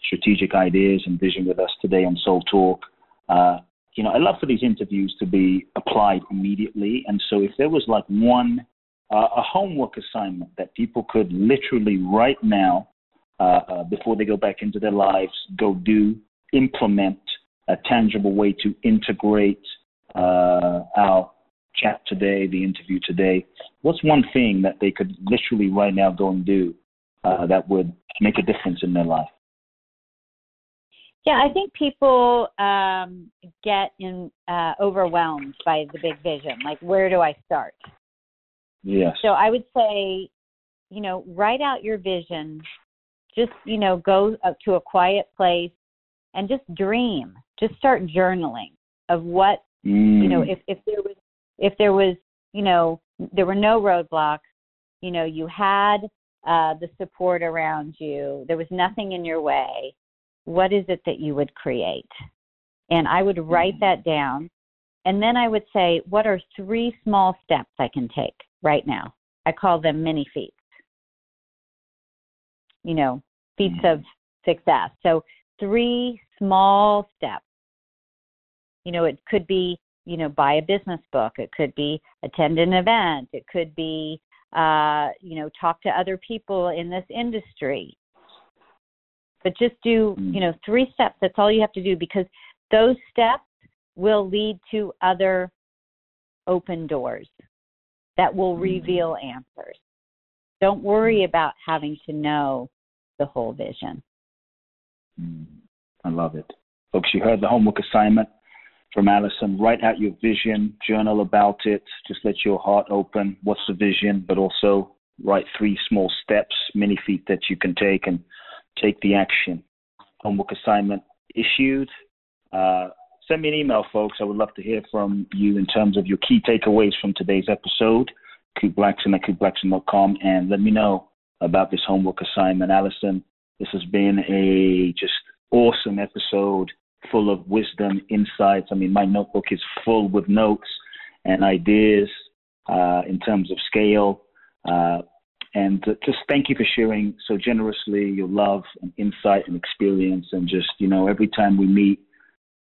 strategic ideas and vision with us today on Soul Talk. Uh, you know, I love for these interviews to be applied immediately. And so, if there was like one, uh, a homework assignment that people could literally right now, uh, uh, before they go back into their lives, go do, implement a tangible way to integrate uh, our chat today, the interview today, what's one thing that they could literally right now go and do uh, that would make a difference in their life? Yeah, I think people um, get in, uh, overwhelmed by the big vision. Like, where do I start? Yes. So I would say, you know, write out your vision. Just, you know, go up to a quiet place and just dream. Just start journaling of what, Mm. you know, if if there was if there was, you know, there were no roadblocks, you know, you had uh the support around you. There was nothing in your way. What is it that you would create? And I would write that down. And then I would say, what are three small steps I can take right now? I call them mini feats. You know, feats of success. So three small steps. You know, it could be, you know, buy a business book. It could be attend an event. It could be, uh, you know, talk to other people in this industry. But just do, Mm. you know, three steps. That's all you have to do because those steps will lead to other open doors that will Mm. reveal answers. Don't worry about having to know the whole vision. Mm. I love it. Folks, you heard the homework assignment from Alison. Write out your vision, journal about it, just let your heart open. What's the vision? But also write three small steps, mini feats that you can take and take the action. Homework assignment issued. Uh, send me an email, folks. I would love to hear from you in terms of your key takeaways from today's episode. Kute Blackson at kuteblackson.com and let me know about this homework assignment. Alison, this has been a just awesome episode full of wisdom, insights. I mean, my notebook is full with notes and ideas uh, in terms of scale. Uh, and just thank you for sharing so generously your love and insight and experience. And just, you know, every time we meet,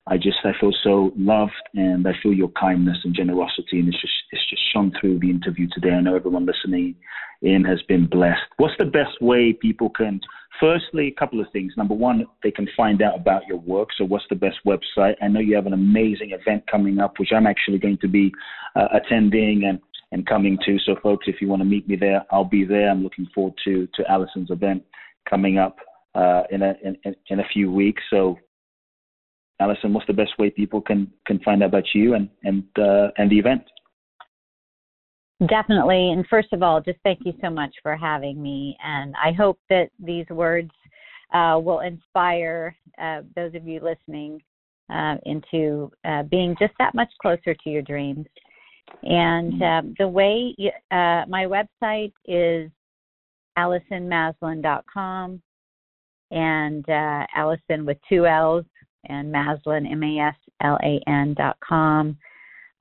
I just I feel so loved and I feel your kindness and generosity and it's just it's just shone through the interview today. I know everyone listening in has been blessed. What's the best way people can firstly a couple of things. Number one, they can find out about your work. So what's the best website? I know you have an amazing event coming up which I'm actually going to be uh, attending and and coming to. So folks, if you want to meet me there, I'll be there. I'm looking forward to to Alison's event coming up uh, in a in, in a few weeks. So Alison, what's the best way people can can find out about you and and uh, and the event? Definitely. And first of all, just thank you so much for having me. And I hope that these words uh, will inspire uh, those of you listening uh, into uh, being just that much closer to your dreams. And um, the way you, uh, my website is AlisonMaslan.com and uh, Alison with two L's and Maslan, M A S L A N.com.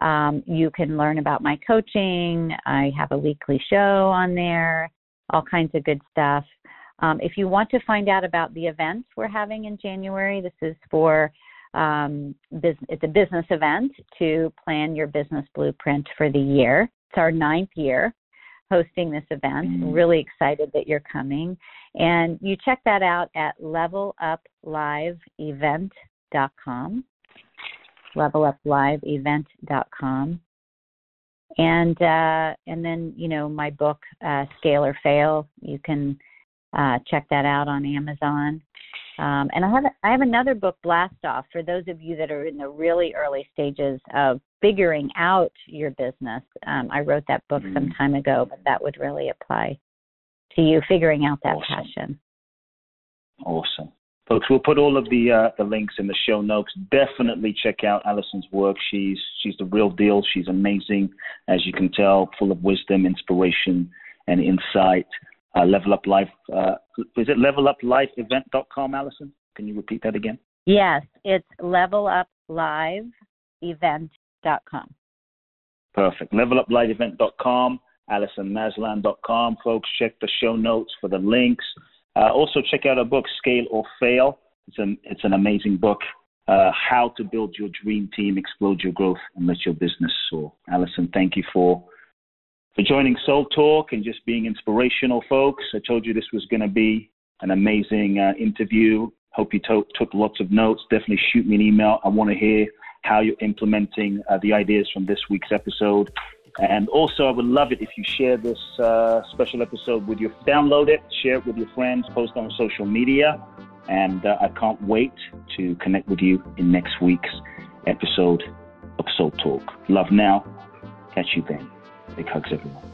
Um, you can learn about my coaching. I have a weekly show on there. all kinds of good stuff. Um, if you want to find out about the events we're having in January, this is for um, business, it's a business event to plan your business blueprint for the year. It's our ninth year hosting this event. Mm-hmm. Really excited that you're coming. And you check that out at levelupliveevent.com. Levelupliveevent.com. And uh, and then you know my book uh, Scale or Fail. You can uh, check that out on Amazon. Um, and I have I have another book, Blast Off, for those of you that are in the really early stages of figuring out your business. Um, I wrote that book mm-hmm. some time ago, but that would really apply to you figuring out that awesome. passion. Awesome. Folks, we'll put all of the uh, the links in the show notes. Definitely check out Alison's work. She's she's the real deal. She's amazing, as you can tell, full of wisdom, inspiration, and insight uh, Level Up Life. Uh, is it leveluplifeevent.com, Alison? Can you repeat that again? Yes, it's levelupliveevent.com. Perfect. Levelupliveevent.com, AlisonMaslan.com. Folks, check the show notes for the links. Uh, also, check out our book, Scale or Fail. It's an, it's an amazing book. Uh, how to build your dream team, explode your growth, and let your business soar. Alison, thank you for for joining Soul Talk and just being inspirational, folks. I told you this was going to be an amazing uh, interview. Hope you to- took lots of notes. Definitely shoot me an email. I want to hear how you're implementing uh, the ideas from this week's episode. And also, I would love it if you share this uh, special episode with your, download it, share it with your friends, post on social media. And uh, I can't wait to connect with you in next week's episode of Soul Talk. Love now. Catch you then. Big hugs, everyone.